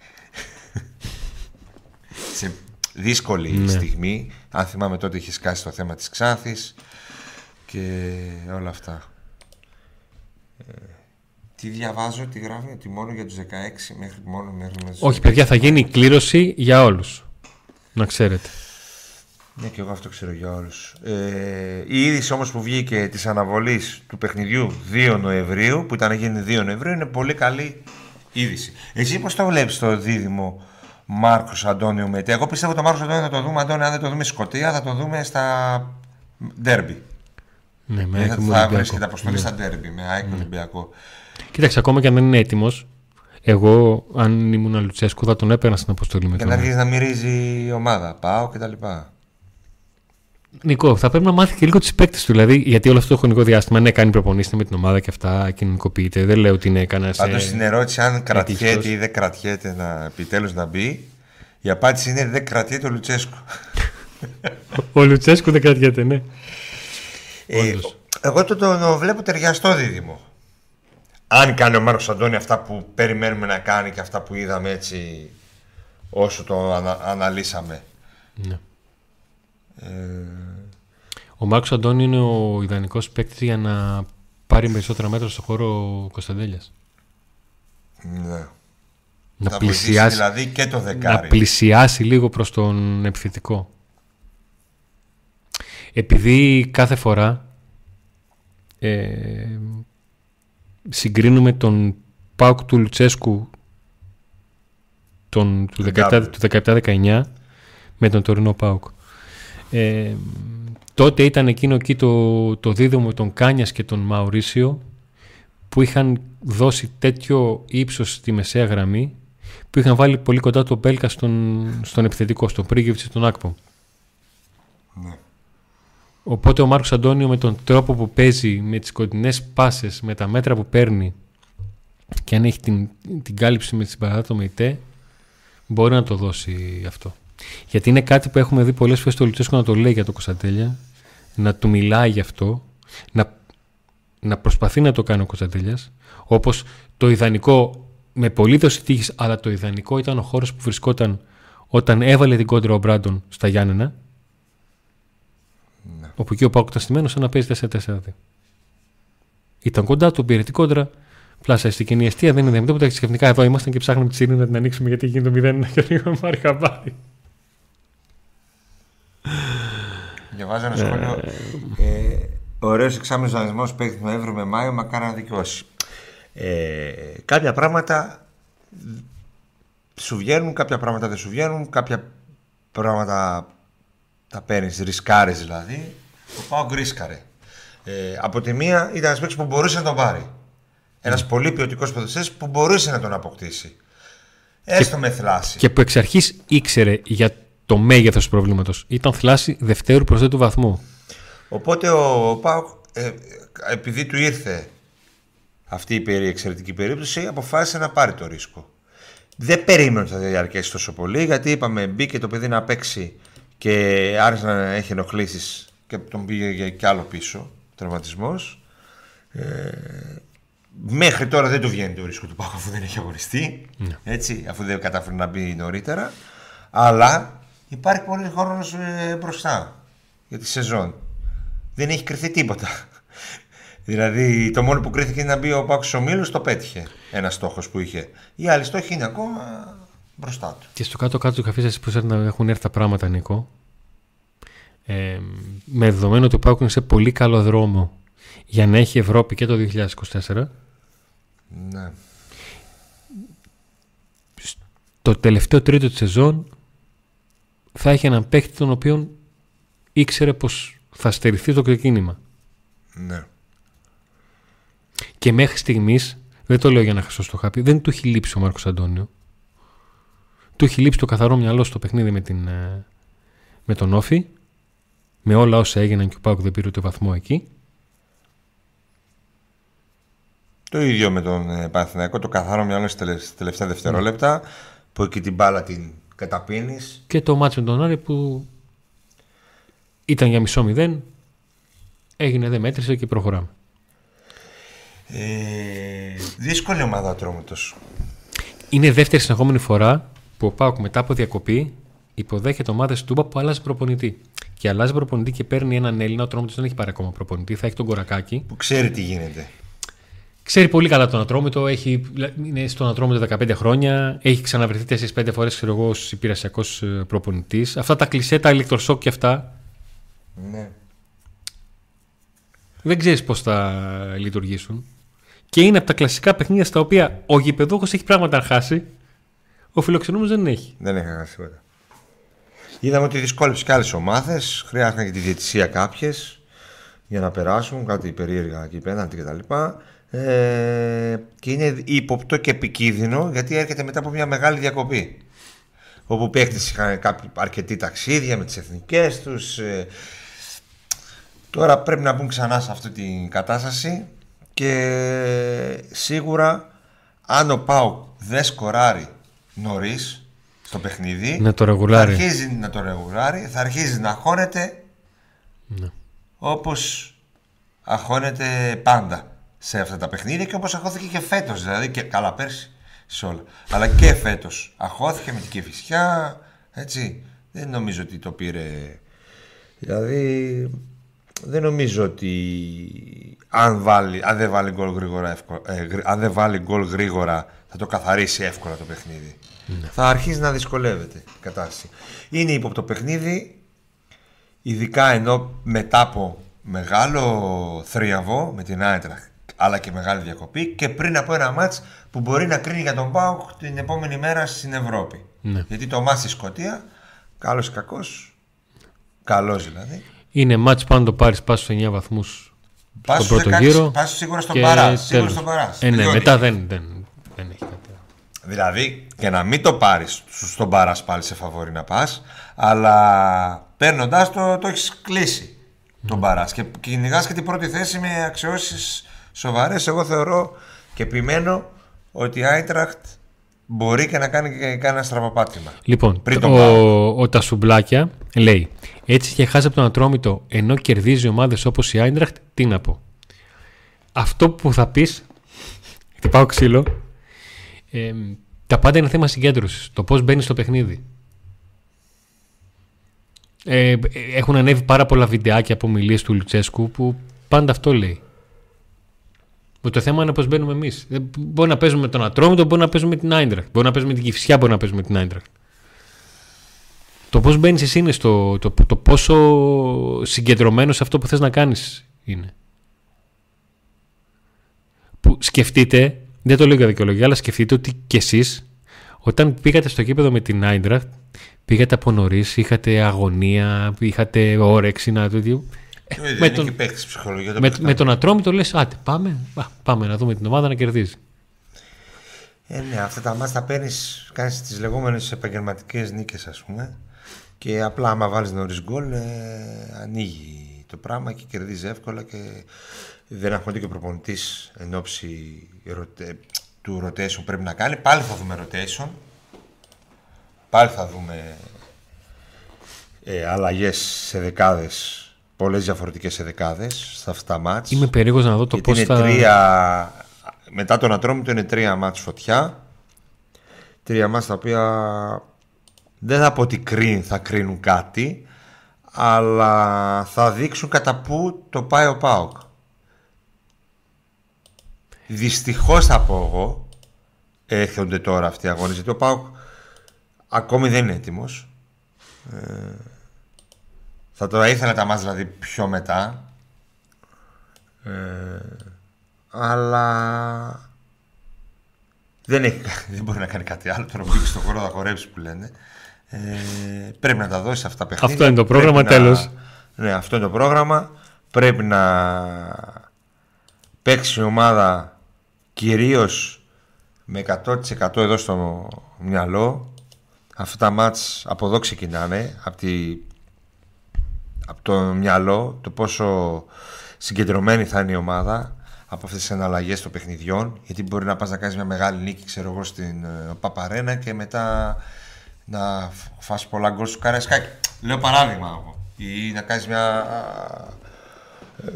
Σε δύσκολη στιγμή, αν θυμάμαι τότε είχε σκάσει το θέμα της Ξάνθης και όλα αυτά. Ε, τι διαβάζω, τι γράφει, ότι μόνο για τους 16 μέχρι μόνο μέχρι να τους Όχι, παιδιά, θα γίνει κλήρωση για όλους. Να ξέρετε. Ναι, και εγώ αυτό ξέρω για όλους. Ε, η είδηση όμως που βγήκε της αναβολής του παιχνιδιού 2 Νοεμβρίου, που ήταν να γίνει 2 Νοεμβρίου, είναι πολύ καλή είδηση. Εσύ πώς το βλέπεις το δίδυμο Μάρκος Αντώνιο Μετέ; Εγώ πιστεύω το Μάρκος Αντώνιο θα το δούμε, Αντώνιο, αν δεν το δούμε στη Σκωτία, θα το δούμε στα ντέρμπι. Ναι, με Ε, ΑΕΚ θα με θα Ολυμπιακό. βρίσκεται αποστολή στα ντέρμπι με ΑΕΚ και Ολυμπιακό. Κοίταξε, ακόμα και αν δεν είναι έτοιμος, εγώ, αν ήμουν Λουτσέσκου, θα τον έπαιρνα στην αποστολή με Για τον. να αρχίσεις να μυρίζει η ομάδα. Πάω κτλ. Νικό, θα πρέπει να μάθει και λίγο τι παίκτες του. Δηλαδή, γιατί όλο αυτό το χρονικό διάστημα, ναι, κάνει προπονήστε με την ομάδα και αυτά, κοινωνικοποιείται. Δεν λέω ότι είναι κανένας. Πάντως στην ερώτηση αν κρατιέται ευτυχώς. ή δεν κρατιέται να επιτέλους να μπει, η απάντηση είναι δεν κρατιέται ο Λουτσέσκου. Ο Λουτσέσκου δεν κρατιέται, ναι. Ε, Όντως. εγώ το, το βλέπω ταιριαστό δίδυμο. Αν κάνει ο Μάρκος Αντώνη αυτά που περιμένουμε να κάνει και αυτά που είδαμε έτσι όσο το ανα- αναλύσαμε. ναι. Ε, Ο Μάρκος Αντώνη είναι ο ιδανικός παίκτης για να πάρει περισσότερα μέτρα στο χώρο Κωνσταντέλιας. ναι. Να θα βοηθήσει πλησιάσει, δηλαδή και το να δεκάρι. πλησιάσει λίγο προς τον επιθετικό. Επειδή κάθε φορά ε, συγκρίνουμε τον Πάουκ του Λουτσέσκου τον, του 17 του 17-19 με τον τωρινό Πάουκ. Ε, τότε ήταν εκείνο εκεί το, το δίδυμο με τον Κάνιας και τον Μαουρίσιο που είχαν δώσει τέτοιο ύψος στη μεσαία γραμμή που είχαν βάλει πολύ κοντά τον Μπέλκα στον, στον επιθετικό, στον Πρίγεβιτς και τον Άκπο. Ναι. Οπότε ο Μάρκος Αντώνιο με τον τρόπο που παίζει, με τις κοντινές πάσες, με τα μέτρα που παίρνει και αν έχει την, την κάλυψη με την συμπαράτο με ητέ, μπορεί να το δώσει αυτό. Γιατί είναι κάτι που έχουμε δει πολλές φορές το Λουτσέσκο να το λέει για το Κωνσταντέλια, να του μιλάει γι' αυτό, να, να προσπαθεί να το κάνει ο Κωνσταντέλιας, όπως το ιδανικό, με πολύ δόση τύχης, αλλά το ιδανικό ήταν ο χώρος που βρισκόταν όταν έβαλε την κόντρα ο Μπράντον στα Γιάννενα. Ναι. Όπου εκεί ο Πάουκ ήταν στημένος σαν να παίζει 4-4. Ήταν κοντά του, πήρε την κόντρα. Πλάσα στην κοινή αιστεία, δεν είναι τίποτα. Και ξαφνικά εδώ ήμασταν και ψάχνουμε τη σύνη να την ανοίξουμε γιατί γίνεται το 0 και λίγο μάρει χαμπάρι. Διαβάζω ένα σχόλιο. Ε, Ωραίος εξάμεινος δανεισμός παίχτη Νοέμβριο με Μάιο, μακάρι να δικαιώσει. Ε, κάποια πράγματα σου βγαίνουν, κάποια πράγματα δεν σου βγαίνουν, κάποια πράγματα τα παίρνεις, ρισκάρεις δηλαδή. Το πάω ρίσκαρε. Ε, από τη μία ήταν ένας παίκτης που μπορούσε να τον πάρει. Ένας πολύ ποιοτικός ποδοσφαιριστής που μπορούσε να τον αποκτήσει. Έστω με θλάση. Και που εξ αρχής ήξερε για το μέγεθος του προβλήματος. Ήταν θλάση δευτέρου προσθέτου βαθμού. Οπότε ο Πάουκ, ε, επειδή του ήρθε αυτή η περί- εξαιρετική περίπτωση, αποφάσισε να πάρει το ρίσκο. Δεν περίμενε ότι θα διαρκέσει τόσο πολύ, γιατί είπαμε μπήκε το παιδί να παίξει και άρχισε να έχει ενοχλήσεις και τον πήγε για κι άλλο πίσω, τραυματισμός. Ε, μέχρι τώρα δεν του βγαίνει το ρίσκο του Πάουκ αφού δεν έχει αγωνιστεί, έτσι, αφού δεν κατάφερε να μπει νωρίτερα. Αλλά υπάρχει πολύ χρόνος μπροστά για τη σεζόν. Δεν έχει κρυθεί τίποτα. Δηλαδή, το μόνο που κρίθηκε είναι να μπει ο Πάκος Ομίλου, το πέτυχε. Ένας στόχος που είχε. Οι άλλοι στόχοι είναι ακόμα μπροστά του. Και στο κάτω-κάτω του καφέ σας που να έχουν έρθει τα πράγματα, Νίκο. Ε, με δεδομένο ότι ο Πάουκ είναι σε πολύ καλό δρόμο για να έχει Ευρώπη και το 2024. Ναι. Το τελευταίο τρίτο της σεζόν θα έχει έναν παίκτη τον οποίο ήξερε πως θα στερηθεί το ξεκίνημα. ναι. Και μέχρι στιγμής, δεν το λέω για να χασώ στο χάπι, δεν του έχει λείψει ο Μάρκος Αντώνιο. Του έχει λείψει το καθαρό μυαλό στο παιχνίδι με, την, ε, με τον Όφη, με όλα όσα έγιναν και ο Πάουκ δεν πήρε ούτε βαθμό εκεί. Το ίδιο με τον ε, Παναθηναϊκό, το καθαρό μυαλό στα τελε- τελευταία δευτερόλεπτα, που εκεί την μπάλα την καταπίνεις. Και το μάτσο με τον Άρη που ήταν για μισό μηδέν, έγινε δεν μέτρησε και προχωράμε. Ε, δύσκολη ομάδα ο Ατρόμητος. Είναι δεύτερη συνεχόμενη φορά που ο Πάουκ μετά από διακοπή υποδέχεται ομάδε του Τούμπα που αλλάζει προπονητή. Και αλλάζει προπονητή και παίρνει έναν Έλληνα. Ο Ατρόμητο δεν έχει πάρει ακόμα προπονητή. Θα έχει τον Κορακάκη. Που ξέρει τι γίνεται. Ξέρει πολύ καλά τον Ατρόμητο. Έχει, είναι στον Ατρόμητο 15 χρόνια. Έχει ξαναβρεθεί 4-5 φορές ως υπηρεσιακός προπονητής. Αυτά τα κλισέ, τα ηλεκτροσόκ και αυτά Ναι. δεν ξέρεις πώς θα λειτουργήσουν. Και είναι από τα κλασικά παιχνίδια στα οποία ο γηπεδούχος έχει πράγματα να χάσει. Ο φιλοξενούμενος δεν έχει. Δεν έχει χάσει τίποτα. Είδαμε ότι δυσκόλεψε και άλλες ομάδες. Χρειάστηκαν και τη διαιτησία κάποιες για να περάσουν κάτι περίεργα εκεί πέναντι κτλ. Ε, και είναι ύποπτο και επικίνδυνο γιατί έρχεται μετά από μια μεγάλη διακοπή. Όπου παίχτες είχαν κάποιοι, αρκετοί ταξίδια με τις εθνικές τους. ε, τώρα πρέπει να μπουν ξανά σε αυτή την κατάσταση και σίγουρα αν ο Πάου δεν σκοράρει νωρίς στο παιχνίδι Να το ρεγουλάρει. θα αρχίζει να το ρεγουλάρει, θα αρχίζει να αγχώνεται Ναι. όπως αγχώνεται πάντα σε αυτά τα παιχνίδια και όπως αγχώθηκε και φέτος δηλαδή και καλά πέρσι σε όλα αλλά και φέτος αγχώθηκε με την Κεφισιά έτσι δεν νομίζω ότι το πήρε δηλαδή δεν νομίζω ότι αν, βάλει, αν δεν βάλει γκολ γρήγορα, εύκολα, ε, γρή- αν δεν βάλει γκολ γρήγορα θα το καθαρίσει εύκολα το παιχνίδι. Θα αρχίσει να δυσκολεύεται η κατάσταση. Είναι ύποπτο παιχνίδι, ειδικά ενώ μετά από μεγάλο θρίαβο με την Άιτραχ αλλά και μεγάλη διακοπή και πριν από ένα μάτς που μπορεί να κρίνει για τον Πάουκ την επόμενη μέρα στην Ευρώπη. Ναι. Γιατί το μάτς στη Σκωτία, καλός ή κακός, καλός δηλαδή, Είναι μάτς πάνω το πάρει πάσου σε 9 βαθμούς Πας στον στους πρώτο 16, γύρο. πας σίγουρα στον και παράς, σίγουρα τέλος. στον παράς. Ε, ναι, Τελειώνει. μετά δεν, δεν, δεν έχει κάτι. άλλο. Δηλαδή και να μην το πάρεις στον παράς πάλι σε φαβορή να πας, αλλά παίρνοντάς το, το έχεις κλείσει τον παράς και κυνηγάς και την πρώτη θέση με αξιώσεις σοβαρές. Εγώ θεωρώ και επιμένω ότι η Άιτραχτ μπορεί και να κάνει και κάνει ένα στραβοπάτημα. Λοιπόν, Πριν ο, τον ο, Τασουμπλάκια λέει έτσι και χάσει από τον Ατρόμητο ενώ κερδίζει ομάδες όπως η Άιντραχτ, τι να πω. Αυτό που θα πεις, χτυπάω ξύλο, ε, τα πάντα είναι θέμα συγκέντρωσης. Το πώς μπαίνει στο παιχνίδι. Ε, έχουν ανέβει πάρα πολλά βιντεάκια από μιλίες του Λουτσέσκου που πάντα αυτό λέει. Το θέμα είναι πώς μπαίνουμε εμείς. Μπορεί να παίζουμε με τον Ατρόμητο, μπορεί να παίζουμε με την Άιντρακτ. Μπορεί να παίζουμε με την Κυφσιά, μπορεί να παίζουμε με την Άιντρακτ. Το πώς μπαίνεις εσύ είναι στο. Το, το πόσο συγκεντρωμένο σε αυτό που θες να κάνεις είναι. Που σκεφτείτε, δεν το λέω για δικαιολογία, αλλά σκεφτείτε ότι κι εσείς όταν πήγατε στο κήπεδο με την Άιντρακτ, πήγατε από νωρίς, είχατε αγωνία, είχατε όρεξη να το με, τον, ψυχολογία, με, με τον Ατρόμητο λες, άτε πάμε, πάμε να δούμε την ομάδα να κερδίζει. Ε, ναι, αυτά τα μάτια τα παίρνεις, κάνεις τις λεγόμενες επαγγελματικές νίκες, ας πούμε. Και απλά, άμα βάλεις νωρίς γκολ, ε, ανοίγει το πράγμα και κερδίζει εύκολα και δεν έχουμε και ο προπονητής εν ώψη του rotation πρέπει να κάνει. Πάλι θα δούμε rotation. Πάλι θα δούμε ε, αλλαγές σε δεκάδες πολλές διαφορετικές εδεκάδες στα αυτά μάτς. Είμαι περίεργος να δω το πώς είναι θα... Τρία... Μετά τον Ατρόμητο είναι τρία μάτς φωτιά. Τρία μάτς τα οποία δεν θα πω ότι κρίνουν, θα κρίνουν κάτι, αλλά θα δείξουν κατά πού το πάει ο ΠΑΟΚ. Δυστυχώς θα πω εγώ, έρχονται τώρα αυτοί οι αγώνες, γιατί ο ΠΑΟΚ ακόμη δεν είναι έτοιμος. Ε, θα το ήθελα τα μάτς δηλαδή πιο μετά. Ε, αλλά δεν, έχει, δεν μπορεί να κάνει κάτι άλλο. Τώρα μπήκε στον χώρο θα χορέψει που λένε. Ε, πρέπει να τα δώσει αυτά τα παιχνίδια. Αυτό είναι το πρόγραμμα τέλος. Ναι, αυτό είναι το πρόγραμμα. Πρέπει να παίξει η ομάδα κυρίως με 100% εδώ στο μυαλό. Αυτά τα μάτς από εδώ ξεκινάνε, από τη από το μυαλό το πόσο συγκεντρωμένη θα είναι η ομάδα από αυτές τις εναλλαγές των παιχνιδιών γιατί μπορεί να πας να κάνεις μια μεγάλη νίκη ξέρω εγώ στην ε, Παπαρένα και μετά να φας πολλά γκολ στο Καραϊσκάκι λέω παράδειγμα ή να κάνεις μια ε,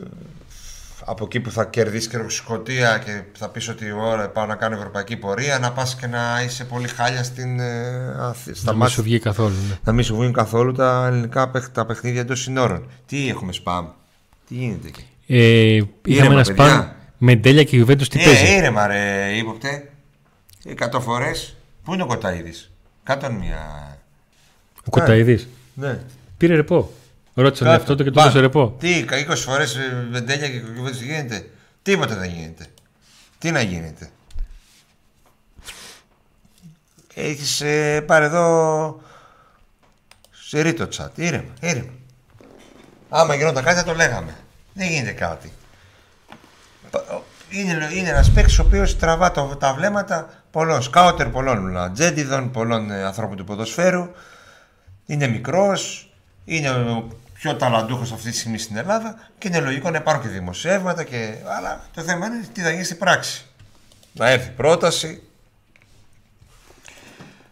από εκεί που θα κερδίσει και Σκοτία και θα πεις ότι ώρα πάω να κάνω ευρωπαϊκή πορεία να πας και να είσαι πολύ χάλια στην, ε, στα να μην σου βγει καθόλου ναι. να μην σου βγουν καθόλου τα ελληνικά τα παιχνίδια εντός συνόρων. Τι έχουμε σπαμ; Τι γίνεται εκεί; Ε, είχαμε ένα σπαμ με τέλεια και Γιουβέντος τι ε, παίζει; ήρεμα ρε ύποπτε. Εκατό φορές. Πού είναι ο Κοταίδης; Κάτω μια ο Κοταίδης. Ναι. πήρε ρεπό Ρώτησε τον εαυτό του και του έδωσε ρεπό. Τι, 20 φορές βεντέλια και κουβέντε γίνεται; Τίποτα δεν γίνεται. Τι να γίνεται; Έχεις ε, πάρει εδώ σε ρίτο τσάτ. Ήρεμα, ήρεμα. Άμα γινόταν κάτι θα το λέγαμε. Δεν γίνεται κάτι. Είναι, είναι ένας παίκτης ο οποίος τραβά το, τα βλέμματα πολλών σκάουτερ, πολλών τζέντιδων, πολλών ε, ανθρώπων του ποδοσφαίρου. Είναι μικρός, είναι πιο ταλαντούχος αυτή τη στιγμή στην Ελλάδα και είναι λογικό να υπάρχουν και δημοσιεύματα. Και... Αλλά το θέμα είναι τι θα γίνει στην πράξη. Να έρθει πρόταση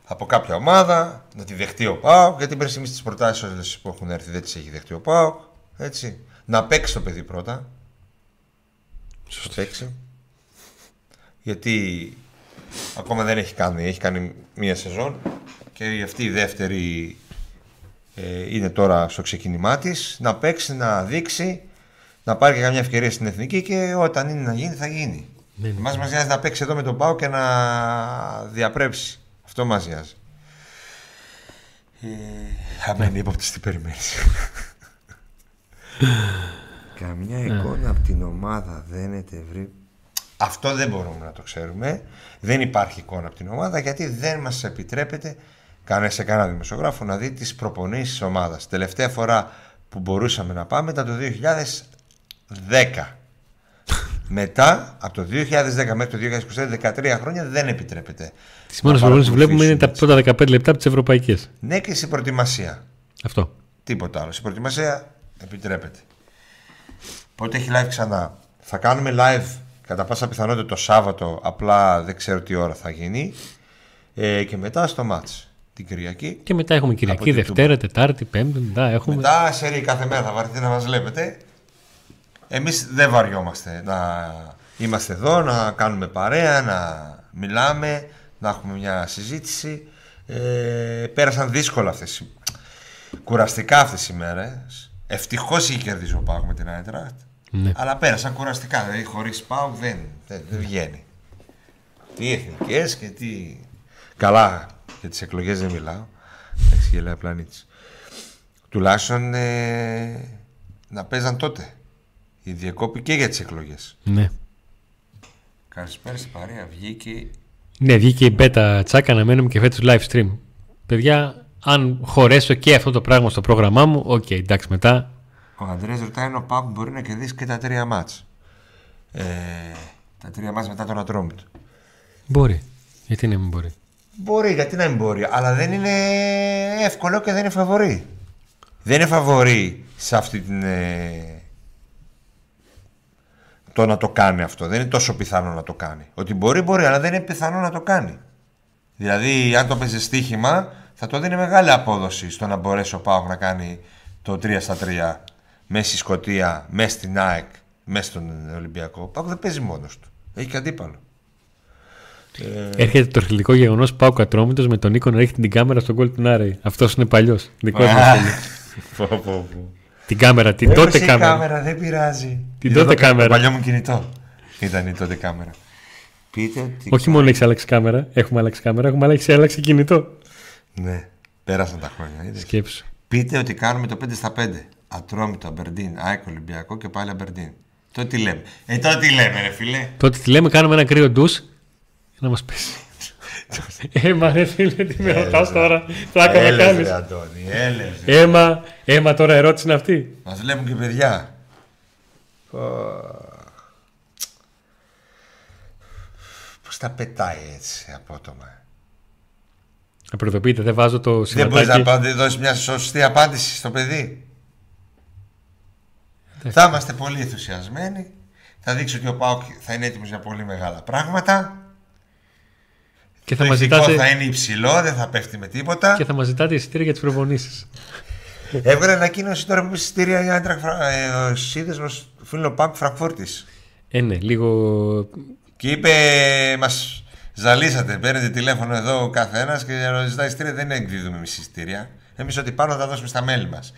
από κάποια ομάδα, να τη δεχτεί ο ΠΑΟΚ, γιατί πριν στιγμής τις προτάσεις που έχουν έρθει δεν τις έχει δεχτεί ο ΠΑΟΚ. Έτσι. Να παίξει το παιδί πρώτα. Σωστά. Παίξει. Γιατί ακόμα δεν έχει κάνει, έχει κάνει μία σεζόν και αυτή η δεύτερη ε, είναι τώρα στο ξεκίνημά της, να παίξει, να δείξει, να πάρει και καμιά ευκαιρία στην εθνική και όταν είναι να γίνει θα γίνει. Ναι, ναι. Μας νοιάζει να παίξει εδώ με τον Πάο και να διαπρέψει. Αυτό μας νοιάζει. Ε, αμένει ύποπτης τι περιμένεις. Καμιά ναι. εικόνα από την ομάδα δεν βρει. Αυτό δεν μπορούμε να το ξέρουμε. Δεν υπάρχει εικόνα από την ομάδα γιατί δεν μας επιτρέπεται κάνε σε κανένα δημοσιογράφο να δει τις προπονήσεις της ομάδας. Τελευταία φορά που μπορούσαμε να πάμε ήταν το 2010. Μετά, από το 2010 μέχρι το 2023, 13 χρόνια δεν επιτρέπεται. Τις μόνες προπονήσεις που βλέπουμε είναι τα πρώτα 15 λεπτά από τις ευρωπαϊκές. Ναι, και στην προετοιμασία. Αυτό. Τίποτα άλλο. Στην προετοιμασία επιτρέπεται. Πότε έχει live ξανά; Θα κάνουμε live κατά πάσα πιθανότητα το Σάββατο, απλά δεν ξέρω τι ώρα θα γίνει. Ε, και μετά στο μάτς την Κυριακή. Και μετά έχουμε Κυριακή, Δευτέρα, Τετάρτη, Πέμπτη. Μετά έχουμε. Μετά σε κάθε μέρα θα βαρεθεί να μας βλέπετε. Εμείς δεν βαριόμαστε να είμαστε εδώ, να κάνουμε παρέα, να μιλάμε, να έχουμε μια συζήτηση. Ε, πέρασαν δύσκολα αυτές κουραστικά αυτές οι μέρες. Ευτυχώς είχε κερδίσει ο Πάουκ με την Άιντραχτ. Ναι. Αλλά πέρασαν κουραστικά. Δηλαδή χωρίς Πάουκ δεν, δεν, δεν βγαίνει. Τι εθνικές και τι... Καλά, για τις εκλογές δεν μιλάω. Εντάξει, γελάει πλανήτης. Τουλάχιστον ε, να παίζαν τότε. Η διακόπη και για τις εκλογές. ναι. Καλησπέρα στην παρέα. Βγήκε Ναι, βγήκε η beta τσάκα αναμένουμε και φέτος live stream. Παιδιά, αν χωρέσω και αυτό το πράγμα στο πρόγραμμά μου, οκ, εντάξει, μετά. Ο Αντρέα ρωτάει αν ο ΠΑΟΚ μπορεί να κερδίσει και τα τρία ματς. Ε, τα τρία ματς μετά τον Ατρόμητο. Μπορεί. Γιατί να μην μπορεί. Μπορεί, γιατί να μην μπορεί. Αλλά δεν είναι εύκολο και δεν είναι φαβορή. Δεν είναι φαβορή σε αυτή την. ε, το να το κάνει αυτό. Δεν είναι τόσο πιθανό να το κάνει. Ότι μπορεί, μπορεί, αλλά δεν είναι πιθανό να το κάνει. Δηλαδή, αν το παίζεις στοίχημα, θα το δίνει μεγάλη απόδοση στο να μπορέσει ο Πάοκ να κάνει το 3 στα 3 μέσα στη Σκωτία, μέσα στην ΑΕΚ, μέσα στον Ολυμπιακό. Ο Πάοκ δεν παίζει μόνος του. Έχει και αντίπαλο. Έρχεται το θρηλυκό γεγονός Πάου Κατρόμητος με τον Νίκο να ρίχνει την κάμερα στον γκολ του Νάρεϊ. Αυτός είναι παλιός. Δικό μα. Πω, πω, πω. την κάμερα, την Έπεσε τότε η κάμερα. κάμερα, δεν πειράζει. Την Είδα τότε το κα- κάμερα. Το παλιό μου κινητό. Ήταν η τότε κάμερα. Πείτε ότι. Όχι μόνο έχεις αλλάξει κάμερα, έχουμε αλλάξει κάμερα, έχουμε αλλάξει, αλλάξει κινητό. Ναι, πέρασαν τα χρόνια. είδες. Σκέψου. Πείτε ότι κάνουμε το 5 στα 5. Ατρόμητο, Αμπερντίν, ΑΕΚ Ολυμπιακό και πάλι Αμπερντίν. Τότε τι λέμε. Ε, τότε τι λέμε, ρε φίλε. Τότε τι λέμε, κάνουμε ένα κρύο ντους για να μας πέσει. Έμα, ρε φίλε, τι με ρωτάς τώρα; Πλάκα με Έλεος, κάνεις. ρε, Αντώνη, έλεος. Έμα, έμα τώρα ερώτηση είναι αυτή. Μας βλέπουν και παιδιά. Πω. Πώς τα πετάει έτσι απότομα; Να προειδοποιείτε, δεν βάζω το Δεν μπορείς να σηματάκι. απαντη- δώσεις μια σωστή απάντηση στο παιδί. Θα είμαστε πολύ ενθουσιασμένοι. Θα δείξει ότι ο Πάοκ θα είναι έτοιμος για πολύ μεγάλα πράγματα. Και θα το μα ηθικό ζητάτε, θα είναι υψηλό, δεν θα πέφτει με τίποτα. και θα μας ζητάτε εισιτήρια για τις προπονήσεις. Έβγαλε ανακοίνωση τώρα που είπε εισιτήρια για άντρα ε, ο σύνδεσμος φίλο Πάοκ Φραγκφούρτης. Ε, ναι, λίγο. Και είπε, μας ζαλίσατε, παίρνετε τηλέφωνο εδώ ο καθένας και για να ζητάει εισιτήρια δεν εκδίδουμε εμείς εισιτήρια. Εμείς ό,τι πάρουμε θα τα δώσουμε στα μέλη μας.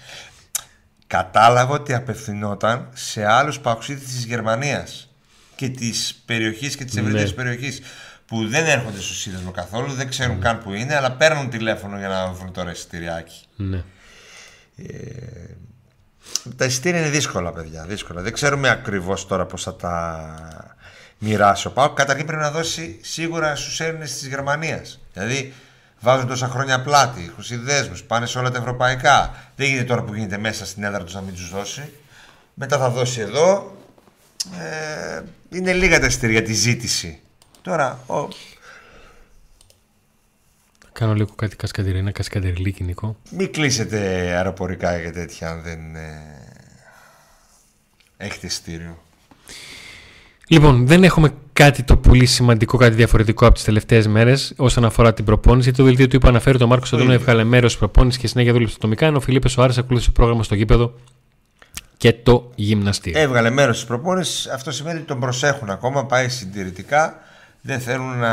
Κατάλαβα ότι απευθυνόταν σε άλλους παοξίδες της Γερμανίας και της περιοχής και της ευρύτερης Ναι. περιοχής που δεν έρχονται στο σύνδεσμο καθόλου, δεν ξέρουν καν που είναι, αλλά παίρνουν τηλέφωνο για να βρουν τώρα εισιτηριάκι. Ναι. Τα εισιτήρια είναι δύσκολα, παιδιά. Δύσκολα. Δεν ξέρουμε ακριβώς τώρα πώς θα τα μοιράσει ο Πάοκ. Καταρχήν πρέπει να δώσει σίγουρα στους Έλληνες της Γερμανίας. Δηλαδή βάζουν τόσα χρόνια πλάτη, έχουν συνδέσμους, πάνε σε όλα τα ευρωπαϊκά. Δεν γίνεται τώρα που γίνεται μέσα στην έδρα τους να μην τους δώσει. Μετά θα δώσει εδώ. Ε, είναι λίγα τα εισιτήρια για τη ζήτηση. Τώρα, ο, Κάνω λίγο κάτι κασκαντερίνα, κασκαντεριλίκι, Νικό. μην κλείσετε αεροπορικά για τέτοια αν δεν ε, έχετε εισιτήριο. Λοιπόν, δεν έχουμε κάτι το πολύ σημαντικό, κάτι διαφορετικό από τις τελευταίες μέρες όσον αφορά την προπόνηση. Το δελτίο του είπα αναφέρει ότι ο Μάρκο Αντώνο ίδιο. έβγαλε μέρος τη προπόνησης και συνέχεια δούλεψε ατομικά, ενώ ο Φιλίππε Σοάρε ακολούθησε το πρόγραμμα στο γήπεδο και το γυμναστήριο. Έβγαλε μέρος της προπόνησης. Αυτό σημαίνει ότι τον προσέχουν ακόμα. Πάει συντηρητικά. Δεν θέλουν να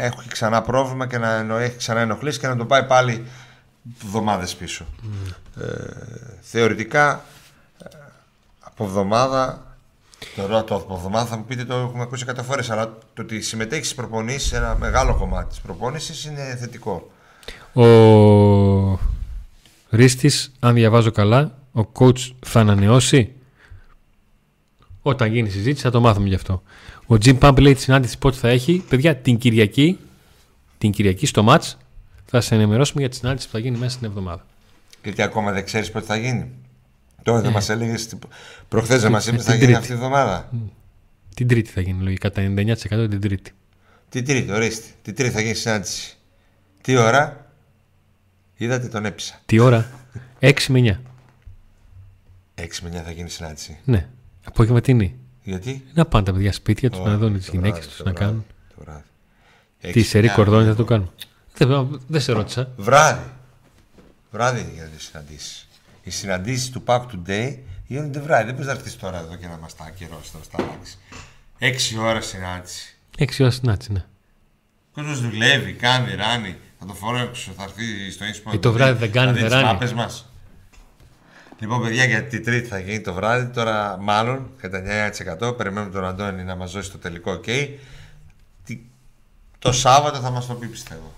έχει ξανά πρόβλημα και να εννο- έχει ξανά ενοχλήσει και να τον πάει πάλι εβδομάδες πίσω. Ε, θεωρητικά ε, από εβδομάδα. Τώρα το από εβδομάδα θα μου πείτε το έχουμε ακούσει 100 φορές. Αλλά το ότι συμμετέχει στις προπονήσεις, ένα μεγάλο κομμάτι της προπόνησης είναι θετικό. Ο Ρίστης, αν διαβάζω καλά, ο coach θα ανανεώσει; Όταν γίνει η συζήτηση θα το μάθουμε γι' αυτό. Ο Jim Pump λέει τη συνάντηση πότε θα έχει. Παιδιά, την Κυριακή, την Κυριακή στο match θα σε ενημερώσουμε για τη συνάντηση που θα γίνει μέσα στην εβδομάδα. Γιατί ακόμα δεν ξέρεις πότε θα γίνει. Τώρα δεν μας έλεγες. Προχθές δεν μας είπες την θα γίνει Τρίτη. αυτή η εβδομάδα. Την Τρίτη θα γίνει λογικά, κατά 99% την Τρίτη. Την Τρίτη, ορίστε. Την Τρίτη θα γίνει συνάντηση. Τι ώρα; Είδατε, τον έπεισα. Τι ώρα, 6 με 9. 6 με 9 θα γίνει συνάντηση. Ναι, απογευματινή. Γιατί; Να πάνε τα παιδιά σπίτια τους, Ω, να δουν τις το γυναίκες βράδυ, τους το να βράδυ, κάνουν. Το βράδυ. Τι Έξι, σερή εννιά, κορδόνι θα εγώ. το κάνουν; Δεν, δεν σε ρώτησα. Βράδυ. Βράδυ είναι για τις συναντήσεις. Οι συναντήσεις του Pack Today γίνονται βράδυ. Δεν μπορεί να έρθεις τώρα εδώ και να μας τα ακυρώσεις, να τα αλλάξεις. 6 ώρα συνάντηση. 6 ώρα συνάντηση, ναι. Ο κόσμος δουλεύει, κάνει, ράνει. Θα το φορέσω, θα έρθει στο ίνσπο. Ε, το βράδυ δεν κάνει, δεν ράνει. Ράνει. μα. Λοιπόν, παιδιά, για την Τρίτη θα γίνει το βράδυ. Τώρα, μάλλον κατά 9%. Περιμένουμε τον Αντώνη να μας δώσει το τελικό OK. Το Σάββατο θα μας το πει, πιστεύω.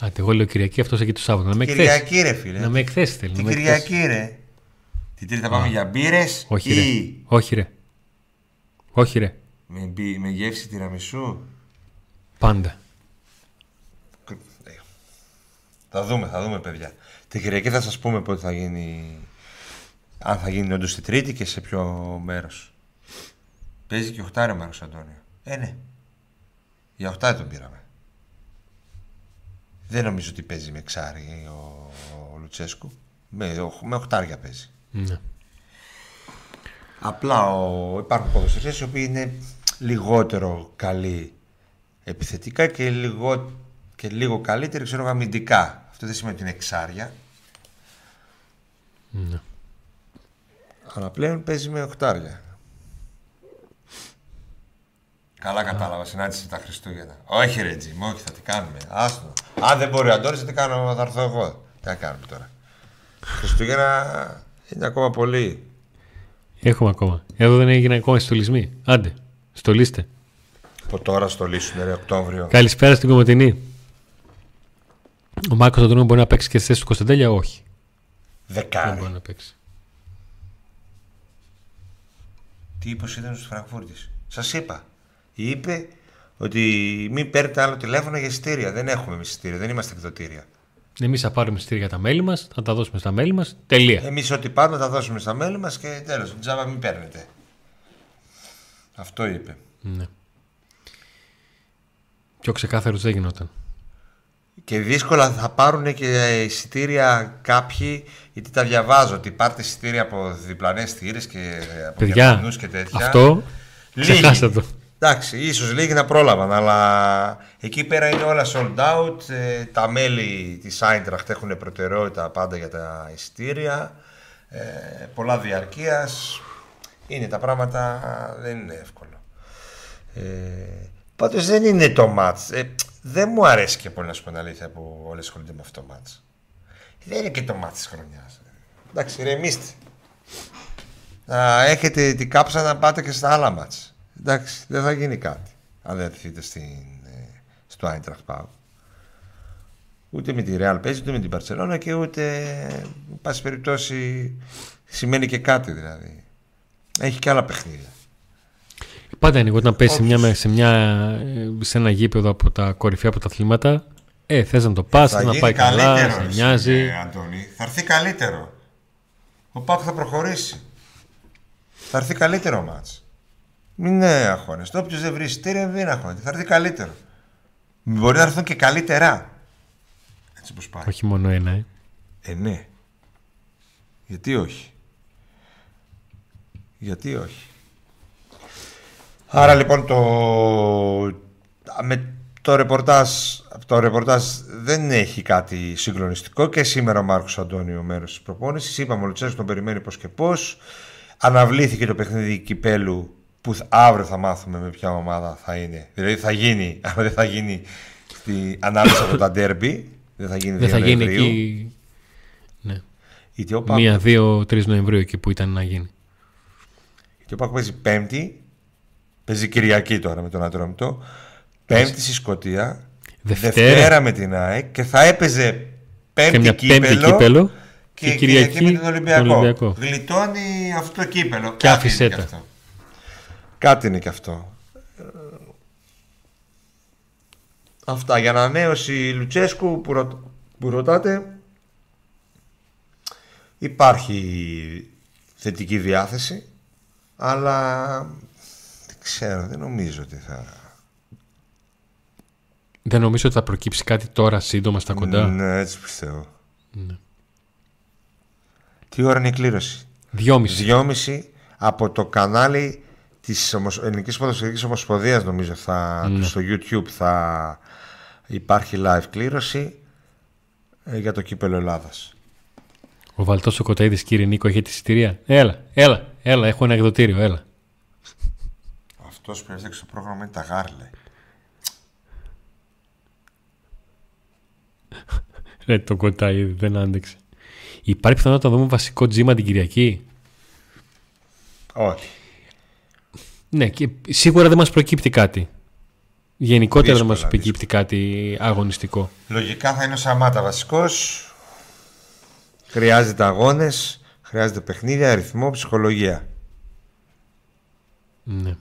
Άντε, εγώ λέω Κυριακή, αυτός εκεί το Σάββατο. Να με εκθέσεις. Κυριακή, ρε φίλε. Να με εκθέσεις θέλει. Την να με Κυριακή, ρε. Την Τρίτη θα πάμε για μπύρες Όχι, ή ρε. Όχι, ρε. Όχι, ρε. με, μπι- με γεύση τυραμισού. Πάντα. Θα δούμε, θα δούμε, παιδιά. Την Κυριακή θα σας πούμε πότε θα γίνει. Αν θα γίνει όντως την Τρίτη και σε ποιο μέρος. Παίζει και οχτάρι μέρο, Αντώνιο. Ε, ναι. Για οχτάρι τον πήραμε. Δεν νομίζω ότι παίζει με ξάρι ο, ο Λουτσέσκου. Με, οχ- με οχτάρια παίζει. Ναι. Απλά ο, υπάρχουν ποδοσφαιριστές οι οποίοι είναι λιγότερο καλοί επιθετικά και λίγο, και λίγο καλύτεροι ξέρω εγώ, αμυντικά. Αυτό δεν σημαίνει ότι είναι εξάρια. Ναι. Αλλά πλέον παίζει με οχτάρια. Καλά κατάλαβα, συνάντηση τα Χριστούγεννα. Όχι ρε Τζιμ, όχι θα τι κάνουμε. Άστο. Αν δεν μπορεί ο Αντώνης θα τι κάνω, θα έρθω εγώ. Τι να κάνουμε τώρα. Χριστούγεννα είναι ακόμα πολύ. Έχουμε ακόμα. Εδώ δεν έγινε ακόμα στολισμοί. Άντε, στολίστε. Από τώρα στο λύσουν ρε Οκτώβριο. Καλησπέρα στην Κομωτινή. Ο Μάρκο Αντωνίου μπορεί να παίξει και στη θέση του Κωνσταντέλια, όχι. Δεν Δεκάρι. μπορεί να παίξει. Τι είπες ο σύνδεσμο τη Φραγκφούρτη. Σας είπα. Είπε ότι μην παίρνετε άλλο τηλέφωνο για εισιτήρια. Δεν έχουμε εμείς εισιτήρια, δεν είμαστε εκδοτήρια. Εμείς θα πάρουμε εισιτήρια για τα μέλη μας, θα τα δώσουμε στα μέλη μας. Τελεία. Εμείς ό,τι πάρουμε θα δώσουμε στα μέλη μας και τέλος. Τζάμπα μην παίρνετε. Αυτό είπε. Ναι. Πιο ξεκάθαρος δεν γινόταν. Και δύσκολα θα πάρουν και εισιτήρια κάποιοι, γιατί τα διαβάζω ότι πάρτε εισιτήρια από διπλανές θύρες και από Παιδιά, Γερμανούς και τέτοια. αυτό Λίγοι. ξεχάστε το. Εντάξει, ίσως λίγοι να πρόλαβαν, αλλά εκεί πέρα είναι όλα sold out. Ε, τα μέλη της Eintracht έχουν προτεραιότητα πάντα για τα εισιτήρια. Ε, πολλά διαρκείας. Είναι τα πράγματα, δεν είναι εύκολο. Ε, πάντως δεν είναι το μάτς. Ε, δεν μου αρέσει και πολύ να σου πω την αλήθεια που όλοι ασχολούνται με αυτό το μάτς. Δεν είναι και το μάτς της χρονιάς. Εντάξει, ρεμίστε. Να έχετε την κάψα να πάτε και στα άλλα μάτς. Εντάξει, δεν θα γίνει κάτι. Αν δεν έρθετε στην, ε, στο Eintracht Πάου. Ούτε με τη Real παίζει, ούτε με την Barcelona και ούτε, εν πάση περιπτώσει, σημαίνει και κάτι δηλαδή. Έχει και άλλα παιχνίδια. Πάντα είναι όταν πέσει Όποιος. μια, σε, μια, ε, σε ένα γήπεδο από τα κορυφαία πρωταθλήματα, ε, θες να το πας, θα θες να γίνει πάει καλά, καλύτερος, σε εσύ, νοιάζει. ε, Αντώνη. Θα έρθει καλύτερο. Ο Πάκ θα προχωρήσει. Θα έρθει καλύτερο μάτς. Μην είναι αγχώνεστε. Όποιος δεν βρει εισιτήρια δεν αγχώνεται. Θα έρθει καλύτερο. Μπορεί να έρθουν και καλύτερα. Έτσι όπως πάει. Όχι μόνο ένα, ε. Ε, ναι. Γιατί όχι; Γιατί όχι; Άρα λοιπόν το, με το ρεπορτάζ, το ρεπορτάζ δεν έχει κάτι συγκλονιστικό και σήμερα ο Μάρκος Αντώνιο μέρος της προπόνησης. Είπαμε ο Λουτσέσκου τον περιμένει πώς και πώς. Αναβλήθηκε το παιχνίδι κυπέλου που θα- αύριο θα μάθουμε με ποια ομάδα θα είναι. Δηλαδή θα γίνει, αλλά δεν θα γίνει στη, ανάμεσα από τα ντέρμπι. Δεν θα γίνει Δεν 2 θα γίνει Νοεμβρίου. εκεί. Ναι. Γιατί ο Πάκου, Μία, δύο, τρεις Νοεμβρίου εκεί που ήταν να γίνει. γιατί ο Πάκου παίζει Πέμπτη, παίζει Κυριακή τώρα με τον Ατρόμητο. Πέμπτη στη Σκωτία, Δευτέρα. Δευτέρα με την ΑΕΚ και θα έπαιζε Πέμπτη Και μια κύπελο, πέμπτη κύπελο και, και Κυριακή, Κυριακή με τον Ολυμπιακό. τον Ολυμπιακό. Γλιτώνει αυτό το κύπελο. Και Κάτι άφησέ είναι τα. και αυτό. Κάτι είναι και αυτό. Αυτά για ανανέωση Λουτσέσκου που, ρω- που ρωτάτε υπάρχει θετική διάθεση αλλά δεν ξέρω, δεν νομίζω ότι θα... Δεν νομίζω ότι θα προκύψει κάτι τώρα σύντομα στα κοντά. Ναι, έτσι πιστεύω. Ναι. Τι ώρα είναι η κλήρωση; Δυόμιση. Δυόμιση από το κανάλι της Ομοσ... Ελληνικής Ποδοσφαιρικής Ομοσπονδίας νομίζω θα... Ναι. στο YouTube θα υπάρχει live κλήρωση ε, για το κύπελο Ελλάδας. Ο Βαλτός ο Κοταίδης, κύριε Νίκο, έχει τη εισιτηρία. Έλα, έλα, έλα, έχω ένα εκδοτήριο, έλα. Αυτός που έφτιαξε το πρόγραμμα είναι τα γάρλε. Ρε το Κοταίδη, δεν άντεξε. Υπάρχει πιθανότητα να δούμε βασικό τζίμα την Κυριακή; Όχι. Ναι, και σίγουρα δεν μας προκύπτει κάτι. Γενικότερα δεν μας Δύσκολα, προκύπτει κάτι αγωνιστικό. Λογικά θα είναι ο Σαμάτα βασικός. Χρειάζεται αγώνες, χρειάζεται παιχνίδια, αριθμό, ψυχολογία. Ναι.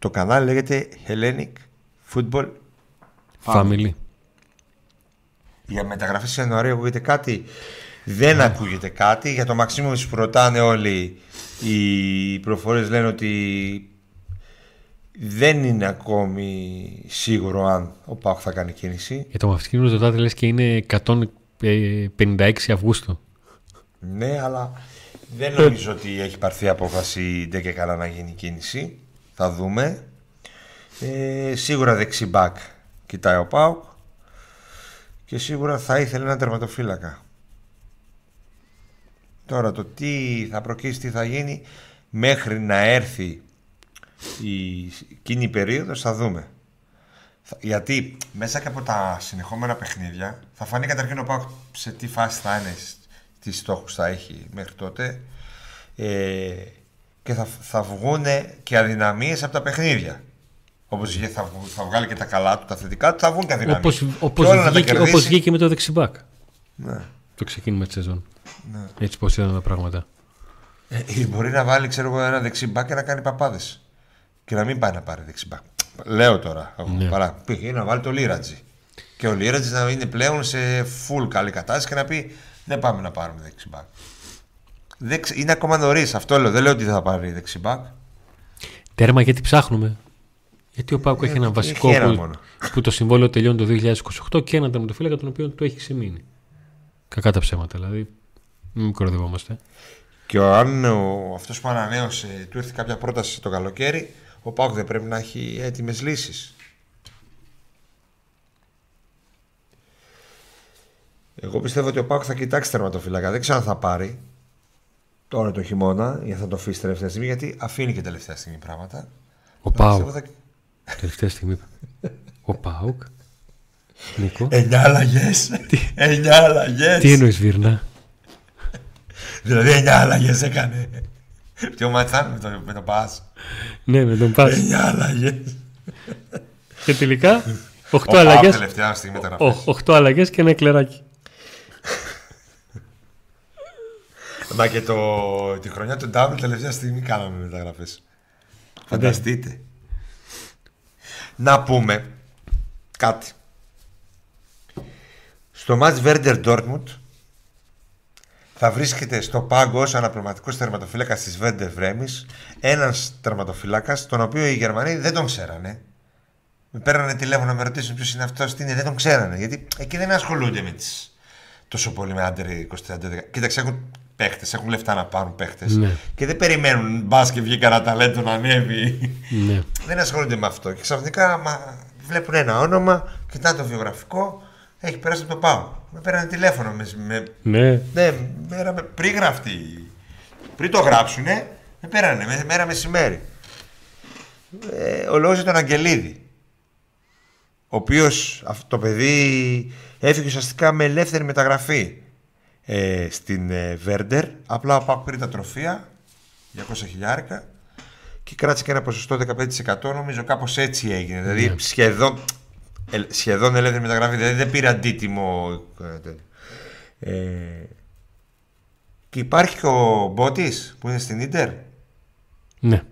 Το κανάλι λέγεται Hellenic Football Family. Για μεταγραφή Ιανουαρίου ακούγεται κάτι; Δεν ακούγεται κάτι. Για το Μαξίμου που ρωτάνε όλοι, οι προφορές λένε ότι δεν είναι ακόμη σίγουρο αν ο Πάκ θα κάνει κίνηση. Για το Μαυσκίνο ρωτάτε λες και είναι 156 Αυγούστου. Ναι, αλλά δεν νομίζω ότι έχει πάρθει απόφαση ντε και καλά να γίνει κίνηση. Θα δούμε. Ε, σίγουρα δεξί μπακ κοιτάει ο Πάουκ και σίγουρα θα ήθελε ένα τερματοφύλακα. Τώρα το τι θα προκύψει, τι θα γίνει μέχρι να έρθει η εκείνη η περίοδος θα δούμε. Θα- Γιατί μέσα και από τα συνεχόμενα παιχνίδια θα φανεί καταρχήν ο Πάουκ σε τι φάση θα είναι, σ- τι στόχους θα έχει μέχρι τότε ε, και θα, θα βγουν και αδυναμίες από τα παιχνίδια. Όπως βγε- θα, βγ- θα βγάλει και τα καλά του, τα θετικά του, θα βγουν και αδυναμίες. Όπως, Και όπως, όλα να τα βγήκε, κερδίσει. όπως βγήκε με το δεξιμπάκ. Ναι. Το ξεκίνημα της σεζόν. Ναι. Έτσι πως είδαμε τα πράγματα. Ε, μπορεί να βάλει ξέρω εγώ, ένα δεξιμπάκ και να κάνει παπάδες. Και να μην πάει να πάρει δεξιμπάκ. Λέω τώρα. εγώ, Ναι. Παρά. Πήγε να βάλει το Λίρατζι. Και ο Λίρατζι να είναι πλέον σε full καλή κατάσταση και να πει δεν πάμε να πάρουμε δεξιμπάκ. Δεξ... Είναι ακόμα νωρίς. Αυτό λέω. Δεν λέω ότι δεν θα πάρει δεξιμπάκ. Τέρμα γιατί ψάχνουμε; Γιατί ο Πάουκ έχει ένα έχει βασικό ένα που, μόνο. που το συμβόλαιο τελειώνει το 2028 και έναν τερματοφύλακα τον οποίο του έχει ξεμείνει. Κακά τα ψέματα δηλαδή. Μην κοροϊδευόμαστε. Και ο, αν ο, αυτός που ανανέωσε του ήρθε κάποια πρόταση το καλοκαίρι, ο Πάουκ δεν πρέπει να έχει έτοιμες λύσεις. Εγώ πιστεύω ότι ο Πάουκ θα κοιτάξει τερματοφύλακα. Δεν ξέρω αν θα πάρει τώρα το χειμώνα ή αν θα το αφήσει τελευταία στιγμή, γιατί αφήνει και τελευταία στιγμή πράγματα. Ο Πιστεύω Πάουκ. θα- Τελευταία στιγμή. Ο Πάουκ. Νίκο. Εννιά αλλαγές. Εννιά αλλαγές. Τι εννοείς Βίρνα; Δηλαδή εννιά αλλαγές έκανε. Ποιο μάτι θα είναι με το, με το πας. ναι, με τον Πας. Εννιά αλλαγές. και τελικά 8 Ο Πάουκ αλλαγές. τελευταία στιγμή μεταγραφή. 8 αλλαγές και ένα κλεράκι. Μα και το, τη χρονιά του Double τελευταία στιγμή κάναμε μεταγραφές. Φανταστείτε. Να πούμε κάτι. Στο match Werder Dortmund θα βρίσκεται στο πάγκο ως αναπληρωματικός τερματοφύλακας της Werder Βρέμης ένας τερματοφύλακας τον οποίο οι Γερμανοί δεν τον ξέρανε. Με παίρνανε τηλέφωνο να με ρωτήσουν ποιος είναι αυτός, τι είναι, δεν τον ξέρανε. Γιατί εκεί δεν ασχολούνται με τις τόσο πολύ με άντερ 20-30. Κοίταξε, έχουν παίχτες, έχουν λεφτά να πάρουν παίχτες. Ναι. Και δεν περιμένουν μπα και βγει κανένα ταλέντο να ανέβει. ναι. δεν ασχολούνται με αυτό. Και ξαφνικά μα, βλέπουν ένα όνομα, κοιτάνε το βιογραφικό, έχει περάσει από το πάω. Με πέρανε τηλέφωνο. Με, με, ναι. ναι, μέρα, με- πριν γραφτεί. Πριν το γράψουνε, με πέρανε με, μέρα μεσημέρι. Ε, ο λόγος ήταν τον Αγγελίδη. Ο οποίος αυτό το παιδί έφυγε ουσιαστικά με ελεύθερη μεταγραφή ε, στην ε, Βέρντερ. Απλά ο Πάκ πήρε τα τροφία, 200 χιλιάρικα και κράτησε και ένα ποσοστό 15%. Νομίζω κάπως έτσι έγινε. Δηλαδή σχεδόν, ε, σχεδόν ελεύθερη μεταγραφή. Δηλαδή δεν πήρε αντίτιμο. ε, τέτοιο. Ε, και υπάρχει και ο Μπότης που είναι στην Ίντερ. ναι.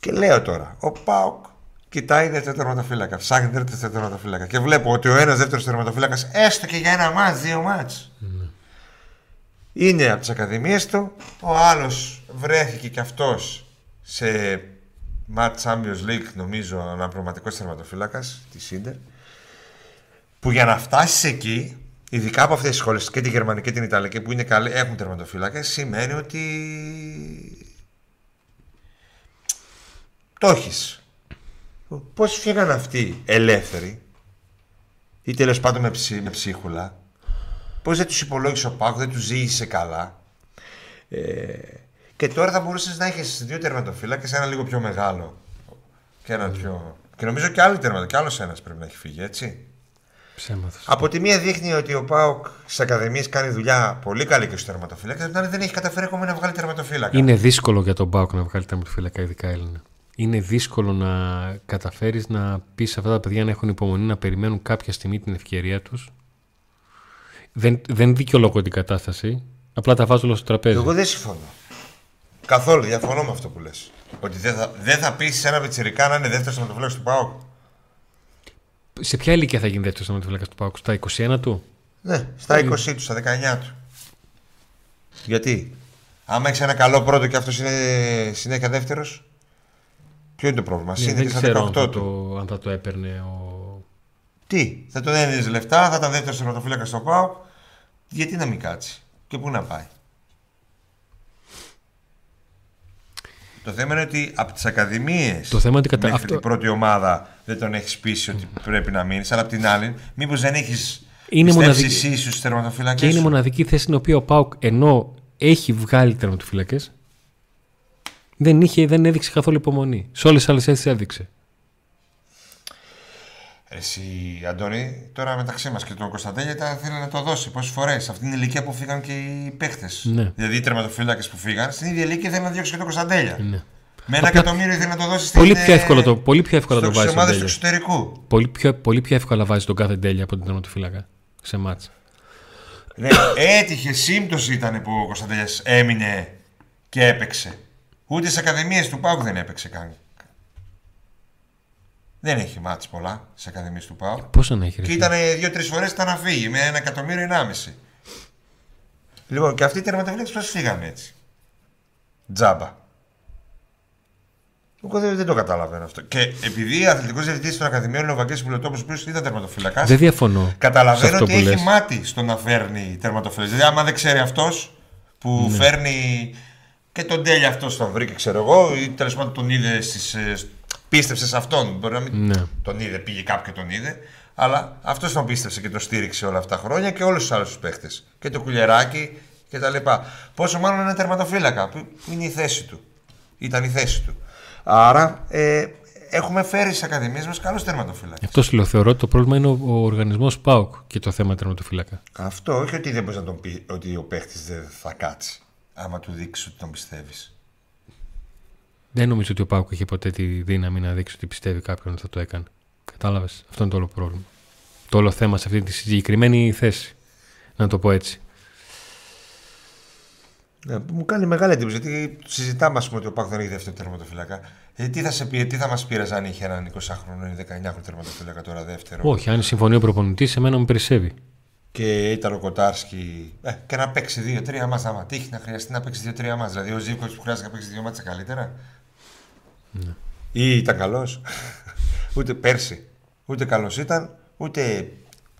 Και λέω τώρα, ο Πάοκ κοιτάει δεύτερο τερματοφύλακα. Ψάχνει δεύτερο τερματοφύλακα. Και βλέπω ότι ο ένας δεύτερος τερματοφύλακας, έστω και για ένα μάτ, δύο μάτ, είναι από τις ακαδημίες του. Ο άλλος βρέθηκε κι αυτός σε Match Champions League, νομίζω, αναπληρωματικός τερματοφύλακα της Σίντερ. Που για να φτάσεις εκεί, ειδικά από αυτές τις χώρε και τη γερμανική και την ιταλική που είναι καλή, έχουν τερματοφύλακε, σημαίνει ότι το έχεις. Πώς φύγαν αυτοί ελεύθεροι, ή τέλος πάντων με, ψή, με ψίχουλα, πώς δεν τους υπολόγισε ο Πάκος, δεν τους ζήγησε καλά; Ε, και τώρα θα μπορούσες να έχεις δύο τερματοφύλακες, ένα λίγο πιο μεγάλο και ένα πιο. Και νομίζω και άλλο τερματο, και άλλος ένας πρέπει να έχει φύγει, έτσι. Ψέματα. Από τη μία δείχνει ότι ο Πάοκ στις ακαδημίες κάνει δουλειά πολύ καλή και στους τερματοφύλακες, από την άλλη δεν έχει καταφέρει ακόμα να βγάλει τερματοφύλακα. Είναι δύσκολο για τον Μπάουκ να βγάλει τερματοφύλακα, ειδικά Έλληνα. Είναι δύσκολο να καταφέρεις να πεις σε αυτά τα παιδιά να έχουν υπομονή να περιμένουν κάποια στιγμή την ευκαιρία τους. Δεν, δεν δικαιολογώ την κατάσταση. Απλά τα βάζω όλο στο τραπέζι. Εγώ δεν συμφωνώ. Καθόλου, διαφωνώ με αυτό που λες. Ότι δεν θα, δεν θα πεις σε ένα πιτσιρικά να είναι δεύτερος τερματοφύλακα του Πάοκ. Σε ποια ηλικία θα γίνει δεύτερος τερματοφύλακα του Πάουκ, στα 21 του; Ναι, στα 20 του, στα 19 του. Γιατί, άμα έχεις ένα καλό πρώτο και αυτός είναι συνέχεια δεύτερος, ποιο είναι το πρόβλημα; Ναι, Σύνδεσαι δεν στα ξέρω 18 αν θα, του. το, αν θα το έπαιρνε ο. Τι, θα τον έδινε λεφτά, θα ήταν δεύτερο τερματοφύλακα στο ΠΑΟ. Γιατί να μην κάτσει και πού να πάει; Το θέμα είναι ότι από τις ακαδημίες Το θέμα είναι ότι κατα- μέχρι αυτό- την πρώτη ομάδα δεν τον έχεις πείσει ότι πρέπει να μείνεις. Αλλά απ' την άλλη, μήπως δεν έχεις Είναι πιστέψει μοναδική- εσύ στους τερματοφύλακε. Και είναι η μοναδική θέση στην οποία ο Πάουκ ενώ έχει βγάλει τερματοφύλακε, δεν, είχε, δεν έδειξε καθόλου υπομονή. Σε όλες τις άλλες θέσεις έδειξε. Εσύ, Αντώνη, τώρα μεταξύ μας και τον Κωνσταντέλια τα θέλει να το δώσει. Πόσες φορές. Σε αυτήν την ηλικία που φύγαν και οι παίχτε. Ναι. Δηλαδή οι τερματοφύλακες που φύγαν, στην ίδια ηλικία θέλει να διώξει και τον Κωνσταντέλια. Ναι. Με ένα Απλά- εκατομμύριο ήθελε να το δώσει στην Πολύ πιο εύκολο το, πολύ πιο εύκολα το Στι βάζει τον ομάδες του τέλεια. εξωτερικού. Πολύ πιο, πολύ πιο εύκολα βάζει τον κάθε τέλεια από τον τερματοφύλακα σε μάτς. Ναι, έτυχε σύμπτωση ήταν που ο Κωνσταντέλιας έμεινε και έπαιξε. Ούτε στι ακαδημίες του Πάουκ δεν έπαιξε καν. Δεν έχει μάτς πολλά στι ακαδημίες του Πάουκ. Πόσο να έχει ρε Και φίλε; ήταν δύο-τρεις φορές ήταν να φύγει με ένα εκατομμύριο ενάμιση. Λοιπόν, και αυτοί οι τερματοφύλακες πώς φύγανε έτσι; Τζάμπα. Εγώ δεν, δεν το καταλαβαίνω αυτό. Και επειδή αθλητικός διευθυντή των Ακαδημίων είναι ο Βαγγέλης Πουλωτόπουλο, ο οποίο ήταν τερματοφυλακάς, Δεν διαφωνώ. σε καταλαβαίνω αυτό ότι που έχει λες. μάτι στο να φέρνει τερματοφύλακες. Δηλαδή, άμα δεν ξέρει αυτός που Ναι. φέρνει και τον τέλειο αυτός τον βρήκε, ξέρω εγώ, ή τέλος πάντων τον είδε στις, ε, πίστεψε σε αυτόν. Μπορεί να μην Ναι. τον είδε, πήγε κάποιο και τον είδε. Αλλά αυτός τον πίστεψε και τον στήριξε όλα αυτά τα χρόνια και όλους τους άλλους τους παίχτες. Και το κουλιεράκι και τα λοιπά. Πόσο μάλλον ένα τερματοφύλακα που είναι η θέση του. Ήταν η θέση του. Άρα ε, έχουμε φέρει στις ακαδημίες μας καλούς τερματοφύλακες. Γι' αυτό σου λέω, θεωρώ ότι το πρόβλημα είναι ο, ο οργανισμός ΠΑΟΚ και το θέμα τερματοφύλακα. Αυτό όχι ότι δεν μπορείς να τον πει ότι ο παίχτης δεν θα κάτσει. Άμα του δείξεις ότι τον πιστεύεις. Δεν νομίζω ότι ο ΠΑΟΚ είχε ποτέ τη δύναμη να δείξει ότι πιστεύει κάποιον ότι θα το έκανε. Κατάλαβες; Αυτό είναι το όλο πρόβλημα. Το όλο θέμα σε αυτή τη συγκεκριμένη θέση. Να το πω έτσι. Ναι, που μου κάνει μεγάλη εντύπωση γιατί συζητάμε ας πούμε, ότι ο ΠΑΟΚ δεν έχει δεύτερο τερματοφύλακα. Ε, τι θα, σε πει, τι θα μας πείραζε αν είχε έναν 20χρονο ή 19χρονο τερματοφύλακα τώρα δεύτερο; Όχι, αν συμφωνεί ο προπονητής, εμένα με περισσεύει. Και ήταν ο Κοτάρσκι. Ε, και να παίξει δύο-τρία μάτσα. Άμα τύχει να χρειαστεί να παίξει δύο-τρία μάτσα. Δηλαδή ο Ζήκο που χρειάζεται να παίξει δύο μάτσα καλύτερα. Ναι. Ή ήταν καλός. ούτε πέρσι. Ούτε καλός ήταν, ούτε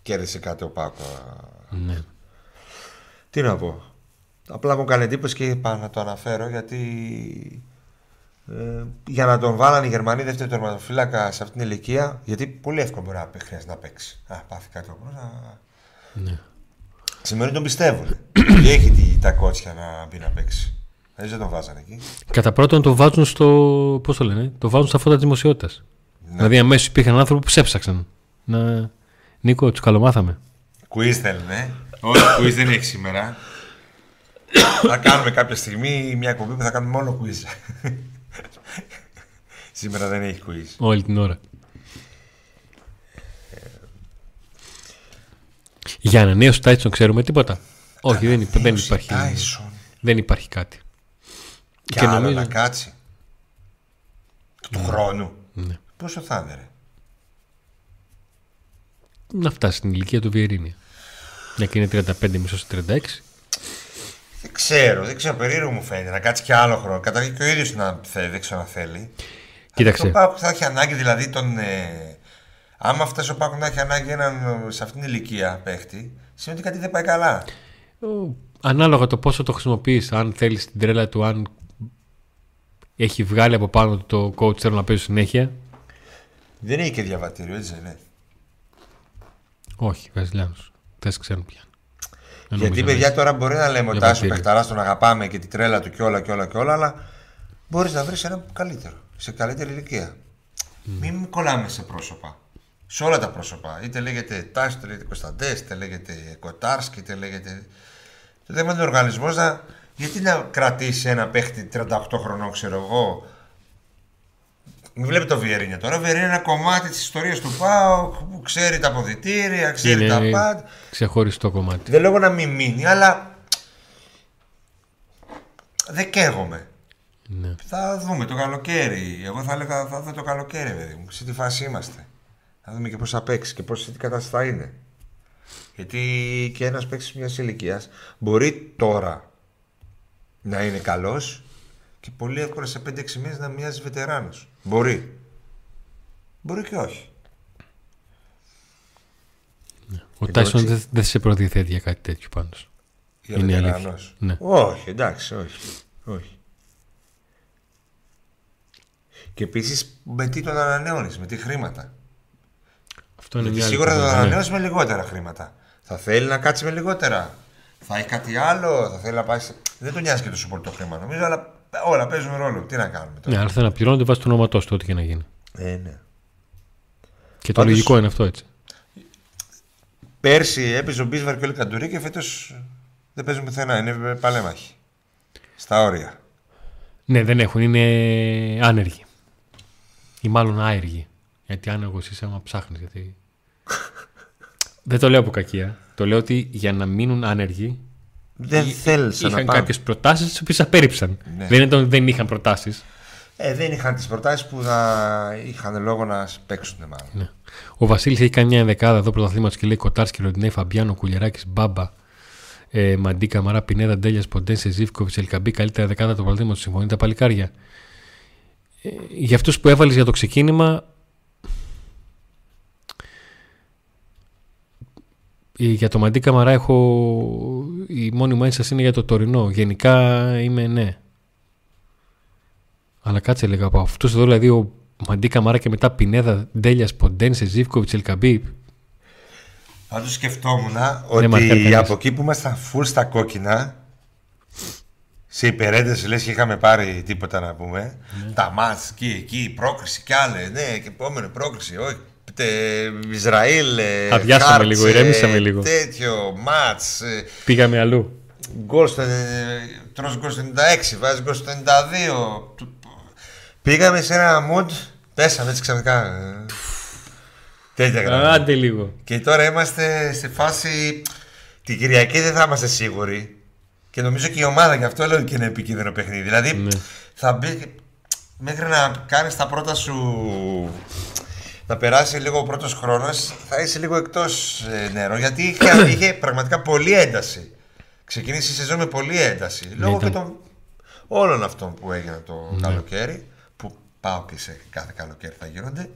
κέρδισε κάτι ο Πάκο. Ναι. Τι να πω. Απλά μου κάνει εντύπωση και είπα να το αναφέρω γιατί ε, για να τον βάλανε οι Γερμανοί δεύτερο τερματοφύλακα σε αυτήν την ηλικία, γιατί πολύ εύκολα μπορεί να παίξει, χρειάζεται να παίξει. Α, πάθει κάτι ο πρώτος, να... ναι. Σημαίνει ότι τον πιστεύουν. και έχει τη, τα κότσια να μπει να παίξει. Έτσι δεν τον βάζανε εκεί. Κατά πρώτον το βάζουν στο. Πώς το λένε, το βάζουν στα φώτα της δημοσιότητας. Ναι. Δηλαδή αμέσως υπήρχαν άνθρωποι που ψέψαξαν. Να... Νίκο, τους καλομάθαμε. Quiz θέλουν, ε. Όχι, quiz δεν έχεις σήμερα. θα κάνουμε κάποια στιγμή μια εκπομπή που θα κάνουμε μόνο quiz. σήμερα δεν έχει quiz. Όλη την ώρα. Για ανανέωση του Τάιτσον ξέρουμε τίποτα. Όχι, δεν, υπά- δεν υπάρχει. Tyson. Δεν υπάρχει κάτι. Και, Και άλλο νομίζω- να κάτσει. Του χρόνου. Ναι. Πόσο θα είναι, ρε; Να φτάσει στην ηλικία του Βιερίνια. Μια και είναι 35 μισό 36. Δεν ξέρω, δεν ξέρω, περίεργο μου φαίνεται να κάτσει και άλλο χρόνο. Καταρχήν και ο ίδιος να θέλει, δεν ξέρω να θέλει. Κοίταξε. Το Πάκου θα έχει ανάγκη δηλαδή τον. Ε, άμα φτάσει ο Πάκου να έχει ανάγκη έναν ε, σε αυτήν την ηλικία παίχτη, σημαίνει ότι κάτι δεν πάει καλά. Ο- Ανάλογα το πόσο το χρησιμοποιείς, αν θέλεις την τρέλα του, αν έχει βγάλει από πάνω του το coach θέλω να παίζει συνέχεια. Δεν έχει και διαβατήριο, έτσι δεν είναι. Όχι, Βραζιλιάνου. Δεν σε ξέρουν πια. Δεν Γιατί νομίζω παιδιά να τώρα μπορεί να λέμε ο Τάσο Διαβατήριο. Πεχταρά τον αγαπάμε και τη τρέλα του και όλα και όλα και όλα, αλλά μπορείς να βρεις ένα καλύτερο, σε καλύτερη ηλικία. Μην κολλάμε σε πρόσωπα. σε όλα τα πρόσωπα. Είτε λέγεται Τάσο, είτε λέγεται Κωνσταντές, είτε λέγεται Κοτάρσκι, είτε λέγεται. Το θέμα είναι ο οργανισμός να. Γιατί να κρατήσεις ένα παίχτη 38 χρονών, ξέρω εγώ; Μην βλέπει το Βιερίνια τώρα. Ο Βιερίνια είναι ένα κομμάτι της ιστορίας του Πάου που ξέρει τα αποδητήρια, ξέρει Είναι τα πάντα. ξεχωριστό κομμάτι. Δεν λέγω να μην μείνει, αλλά. Δεν καίγομαι. Ναι. Θα δούμε το καλοκαίρι. Εγώ θα έλεγα θα δούμε το καλοκαίρι, παιδί μου. Σε τι φάση είμαστε. Θα δούμε και πώς θα παίξει και πώς σε τι κατάσταση θα είναι. Γιατί και ένας παίκτης μιας ηλικίας μπορεί τώρα να είναι καλός και πολύ εύκολα σε 5-6 μήνες να μοιάζει βετεράνος. Μπορεί. Μπορεί και όχι. Ο Και Τάισον το δεν δεν σε προδιαθέτει για κάτι τέτοιο πάντως. Για Είναι βετεράνος. αλήθεια. Ναι. Όχι, εντάξει, όχι. όχι. Και επίσης με τι τον ανανεώνεις, με τι χρήματα. Αυτό είναι Γιατί μια άλλη σίγουρα θα τον κουβέντα, ναι. ανανεώσει με λιγότερα χρήματα. Θα θέλει να κάτσει με λιγότερα. Θα έχει κάτι άλλο, θα θέλει να πάει. σε- Δεν τον νοιάζει και τόσο πολύ το χρήμα νομίζω, αλλά όλα παίζουν ρόλο. Τι να κάνουμε τώρα; Ναι, αλλά θέλει να πληρώνεται βάσει του όνοματό του, ό,τι και να γίνει. Ε, ναι. Και το Πάντως- λογικό είναι αυτό έτσι. Πέρσι έπαιζε ο Μπίσβαρ και ο Λεκαντουρί και φέτος δεν παίζουν πουθενά. Είναι παλέμαχοι. Στα όρια. Ναι, δεν έχουν, είναι άνεργοι. Ή μάλλον άεργοι. Γιατί άνεργος είσαι άμα ψάχνεις. Γιατί... δεν το λέω από κακία. Το λέω ότι για να μείνουν άνεργοι Δεν θέλησαν να είχαν πάνε. κάποιες προτάσεις τις οποίες απέρριψαν. Ναι. Δεν ήταν ότι δεν είχαν προτάσεις. Ε, δεν είχαν τις προτάσεις που θα είχαν λόγο να παίξουν μάλλον. Ναι. Ο Βασίλης έχει κάνει μια ενδεκάδα εδώ πρωταθλήματο και λέει Κοτάρσκι, Ροντινέη, Φαμπιάνο, Κουλιαράκης, Μπάμπα, ε, Μαντί, Καμαρά, Πινέδα, Ντέλιας, Ποντένσε, Ζήφκοβιτς, Ελκαμπή, καλύτερα δεκάδα του πρωταθλήματο. Συμφωνείτε τα παλικάρια. Ε, για αυτούς που έβαλες για το ξεκίνημα, για το Μαντί Καμαρά έχω. Η μόνη μου ένσταση είναι για το τωρινό. Γενικά είμαι ναι. Αλλά κάτσε λέγα από αυτούς εδώ, δηλαδή ο Μαντί Καμάρα και μετά Πινέδα, Ντέλιας, Ποντένσε, Ζήφκοβιτς, Ελκαμπή. Πάντως σκεφτόμουν μαρκάρει ότι κανείς. από εκεί που ήμασταν full στα κόκκινα, σε υπερένταση λες και είχαμε πάρει τίποτα να πούμε. Ναι. Τα μάτς εκεί, εκεί, πρόκριση κι άλλε. Ναι, και επόμενη πρόκριση. Όχι, τε, Ισραήλ. ε, Αδειάσαμε Χάρτς, λίγο, ε, ηρέμησαμε λίγο. Τέτοιο, μάτς. ε, Πήγαμε αλλού. Γκολ στο, ε, τρως γκολ στο 96, βάζεις γκολ στο 92. Του- Πήγαμε σε ένα mood, πέσαμε έτσι ξαφνικά. ε, Τέτοια γραμμή. Άντε λίγο. Και τώρα είμαστε σε φάση. Την Κυριακή δεν θα είμαστε σίγουροι. Και νομίζω και η ομάδα γι' αυτό λέω και είναι επικίνδυνο παιχνίδι. Δηλαδή Ναι. θα μπει. Μέχρι να κάνεις τα πρώτα σου. Να περάσει λίγο ο πρώτος χρόνος, θα είσαι λίγο εκτός νερό. Γιατί είχε, είχε πραγματικά πολύ ένταση. Ξεκίνησε η σεζόν με πολύ ένταση. Λόγω ήταν- και των όλων αυτών που έγιναν το καλοκαίρι. Που πάω και σε κάθε καλοκαίρι θα γίνονται.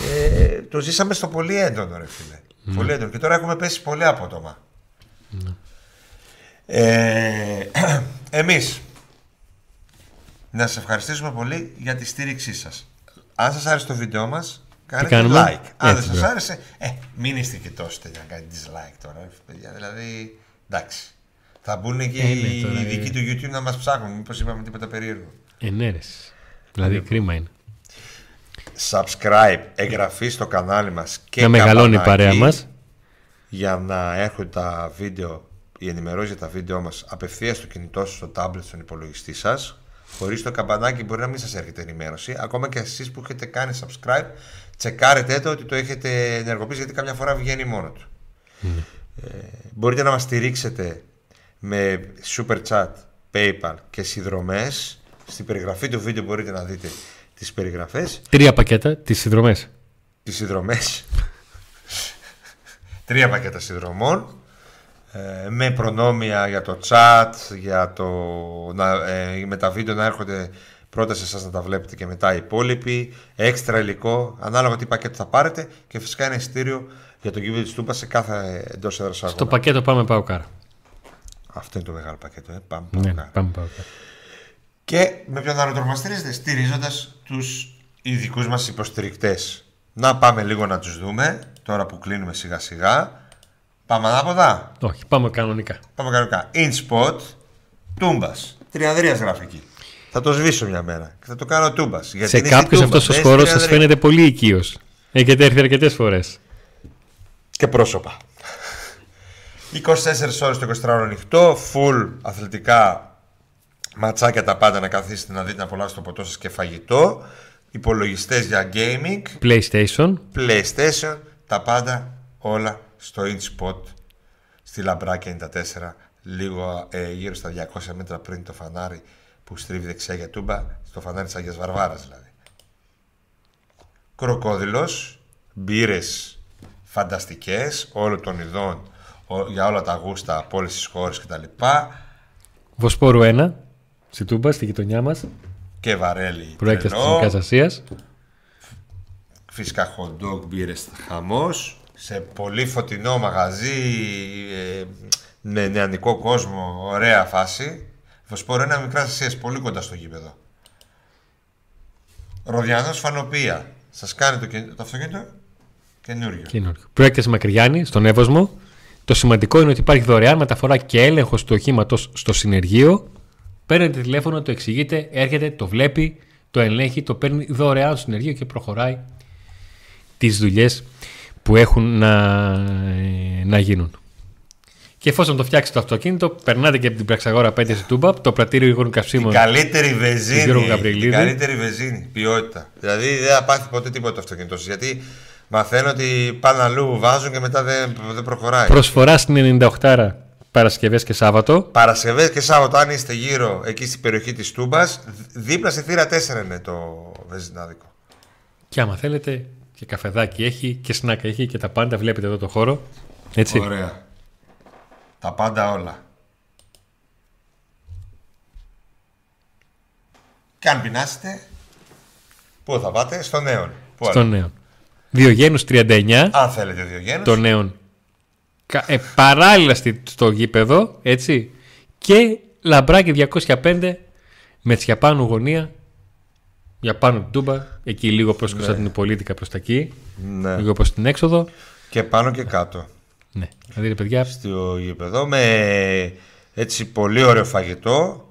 Ε, το ζήσαμε στο πολύ έντονο, ρε φίλε. Πολύ έντονο. Και τώρα έχουμε πέσει πολύ απότομα. Ε, εμείς να σας ευχαριστήσουμε πολύ για τη στήριξή σας. Αν σας άρεσε το βίντεο μας, κάνετε κάνουμε; like. Αν δεν Έτσι, σας βέβαια. άρεσε, ε, μην είστε και τόσο τέτοια να κάνετε dislike τώρα, ρε παιδιά. Δηλαδή, εντάξει. Θα μπουν και Ε, ναι, οι τώρα, ειδικοί ε. του YouTube να μας ψάχνουν. Μήπως είπαμε τίποτα περίεργο. Ενέρεση. Δηλαδή κρίμα είναι. Subscribe, εγγραφή στο κανάλι μας και να μεγαλώνει η καμπανάκι παρέα μας. για να έρχονται τα βίντεο, η ενημερώση για τα βίντεο μας απευθείας στο κινητό σου, στο tablet, στον υπολογιστή σας. Χωρίς το καμπανάκι μπορεί να μην σας έρχεται ενημέρωση. Ακόμα και εσείς που έχετε κάνει subscribe, τσεκάρετε το ότι το έχετε ενεργοποιήσει γιατί καμιά φορά βγαίνει μόνο του. Ε, μπορείτε να μας στηρίξετε με super chat, paypal και συνδρομές. Στην περιγραφή του βίντεο μπορείτε να δείτε τις περιγραφές Τρία πακέτα, τις συνδρομές. τις συνδρομές τρία πακέτα συνδρομών ε, με προνόμια για το chat για το, να, ε, με τα βίντεο να έρχονται πρώτα σε εσάς να τα βλέπετε και μετά οι υπόλοιποι έξτρα υλικό ανάλογα τι πακέτο θα πάρετε και φυσικά ένα εισιτήριο για το κύβιο της Τούμπα σε κάθε εντός έδρας αγώνα. Στο πακέτο πάμε πάω κάρα. Αυτό είναι το μεγάλο πακέτο ε. πάμε, Ναι, πάμε. πάμε πάω κάρα. Και με ποιον άλλο τρόπο μας στηρίζετε, στηρίζοντας τους ειδικούς μας υποστηρικτές. Να πάμε λίγο να τους δούμε, τώρα που κλείνουμε σιγά σιγά. Πάμε ανάποδα; Όχι, πάμε κανονικά. Πάμε κανονικά. InSpot, Τούμπας. Τριανδρίας γραφική. Θα το σβήσω μια μέρα και θα το κάνω Τούμπας. Γιατί Σε είναι κάποιου στη Τούμπας, αυτός ο δεν χώρο είναι σας στη Τριανδρία. φαίνεται πολύ οικείος. Έχετε έρθει αρκετές φορές. Και πρόσωπα. 24 ώρες το 24 ώρο ανοιχτό, full αθλητικά ματσάκια τα πάντα να καθίσετε να δείτε να απολαύσετε το ποτό σας και φαγητό. Υπολογιστές για gaming, PlayStation. PlayStation, τα πάντα όλα στο InSpot στη Λαμπράκη 94, λίγο ε, γύρω στα 200 μέτρα πριν το φανάρι που στρίβει δεξιά για τούμπα, στο φανάρι της Αγίας Βαρβάρας δηλαδή. Κροκόδιλος, μπύρες φανταστικές, όλων των ειδών, ο- για όλα τα γούστα από όλες τις χώρες κτλ. Βοσπόρου 1. Στη Τούμπα, στη γειτονιά μας. Και βαρέλι Προέκταση της τρελό. Εθνική Ασίας. Φυσικά hot dog, μπύρες, χαμός Σε πολύ φωτεινό μαγαζί ε, Με νεανικό κόσμο Ωραία φάση Βοσπόρο ένα μικρά Ασίας Πολύ κοντά στο γήπεδο Ροδιανός Φανοπία Σας κάνει το, και- το αυτοκίνητο; Καινούριο Καινούριο. Προέκταση Μακριγιάννη, στον Εύωσμο. Το σημαντικό είναι ότι υπάρχει δωρεάν μεταφορά και έλεγχος του οχήματος στο συνεργείο. Παίρνετε τηλέφωνο, το εξηγείτε, έρχεται, το βλέπει, το ελέγχει, το παίρνει δωρεάν στο συνεργείο και προχωράει τις δουλειές που έχουν να, ε, να γίνουν. Και εφόσον το φτιάξει το αυτοκίνητο, περνάτε και από την Πραξαγόρα 5 στη Τούμπα, το πρατήριο υγρών καυσίμων. Καλύτερη Του βεζίνη. Γιώργου Γαβριλίδη. η Καλύτερη βεζίνη. Ποιότητα. Δηλαδή δεν θα πάθει ποτέ τίποτα το αυτοκίνητο σας, Γιατί μαθαίνω ότι πάνε αλλού, βάζουν και μετά δεν, δεν προχωράει. Προσφορά στην 98 Παρασκευές και Σάββατο. Παρασκευές και Σάββατο, αν είστε γύρω εκεί στην περιοχή της Τούμπας, δίπλα στη θύρα 4 είναι το βεζινάδικο. Και άμα θέλετε, και καφεδάκι έχει και σνάκα έχει και τα πάντα. Βλέπετε εδώ το χώρο. Έτσι. Ωραία. Τα πάντα όλα. Και αν πεινάσετε, πού θα πάτε, στο νέον. Πού Στο άλλο; νέο. Διογένους 39 Αν θέλετε δύο γένους. το νέο. Ε, παράλληλα στη- στο γήπεδο, έτσι. Και λαμπράκι 205 με τσιαπάνου γωνία. Για πάνω την τούμπα, εκεί λίγο προς Κωνσταντινούπολίτικα προς τα εκεί, Ναι. λίγο προς την έξοδο. Και πάνω και κάτω. Ναι, δηλαδή ρε παιδιά, Στο γήπεδο με έτσι πολύ ωραίο φαγητό,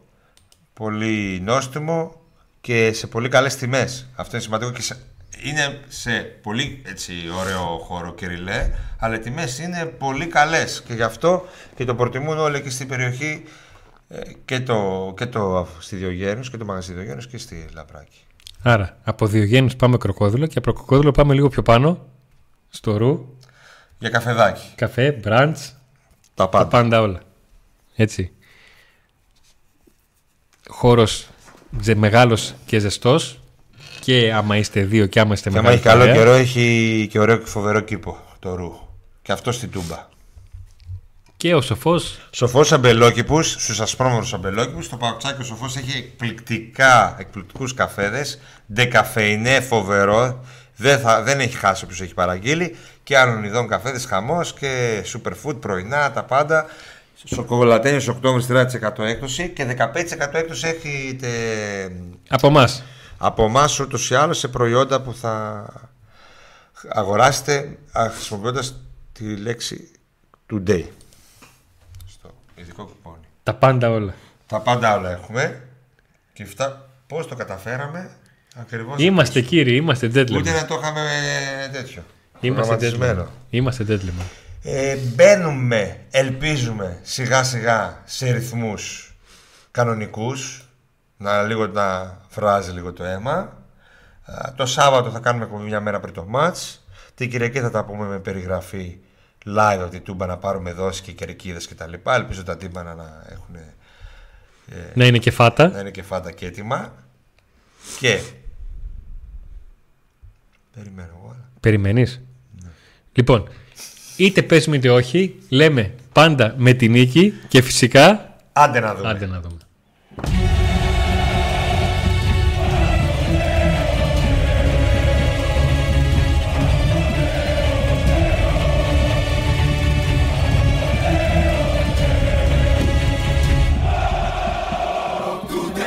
πολύ νόστιμο και σε πολύ καλές τιμές. Αυτό είναι σημαντικό και σε- είναι σε πολύ έτσι, ωραίο χώρο και ρηλέ, αλλά οι τιμές είναι πολύ καλές και γι' αυτό και το προτιμούν όλοι εκεί στην περιοχή ε, και το, και το στη Διογένους και το μαγαζί Διογένους και στη Λαμπράκη. άρα από Διογένους πάμε κροκόδιλο και από κροκόδιλο πάμε λίγο πιο πάνω, στο ρου, Για καφεδάκι. καφέ, μπραντς, Τα Τα πάντα όλα. Έτσι. Χώρος ζε, μεγάλος και ζεστός και άμα είστε δύο και άμα είστε Και άμα μεγάλη έχει καλό παρέα. καιρό έχει και ωραίο και φοβερό κήπο το ρου. Και αυτό στην Τούμπα. Και ο σοφός Σοφός αμπελόκηπους, στους ασπρόμορφου αμπελόκηπους, το παουτσάκι ο Σοφός έχει εκπληκτικά, εκπληκτικούς καφέδες. Ντεκαφεϊνέ, φοβερό. Δεν, θα, δεν έχει χάσει όποιος έχει παραγγείλει. Και άλλων ειδών καφέδες, χαμός και superfood πρωινά, τα πάντα. Σοκολατένιο Οκτώβρη 30% έκπτωση και 15% έκπτωση έχετε από εμάς. από εμάς ούτως ή άλλως σε προϊόντα που θα αγοράσετε χρησιμοποιώντας τη λέξη today. Στο ειδικό κουπόνι. Τα πάντα όλα. Τα πάντα όλα έχουμε. Και αυτά πώς το καταφέραμε ακριβώς. Είμαστε κύριοι, είμαστε Ούτε gentlemen. να το είχαμε τέτοιο. Είμαστε gentlemen. προγραμματισμένο. Είμαστε gentlemen. Ε, μπαίνουμε, ελπίζουμε σιγά σιγά σε ρυθμούς κανονικούς να λίγο να φράζει λίγο το αίμα Α, το Σάββατο θα κάνουμε εκπομπή μια μέρα πριν το μάτς την Κυριακή θα τα πούμε με περιγραφή live από την Τούμπα να πάρουμε δόση και κερκίδες και τα λοιπά ελπίζω τα τύμπανα να έχουν Να είναι και φάτα. να είναι και φάτα και έτοιμα και περιμένω εγώ αλλά. Περιμένεις; Λοιπόν, είτε παίζουμε είτε όχι, λέμε πάντα με την νίκη και φυσικά άντε να δούμε άντε να δούμε.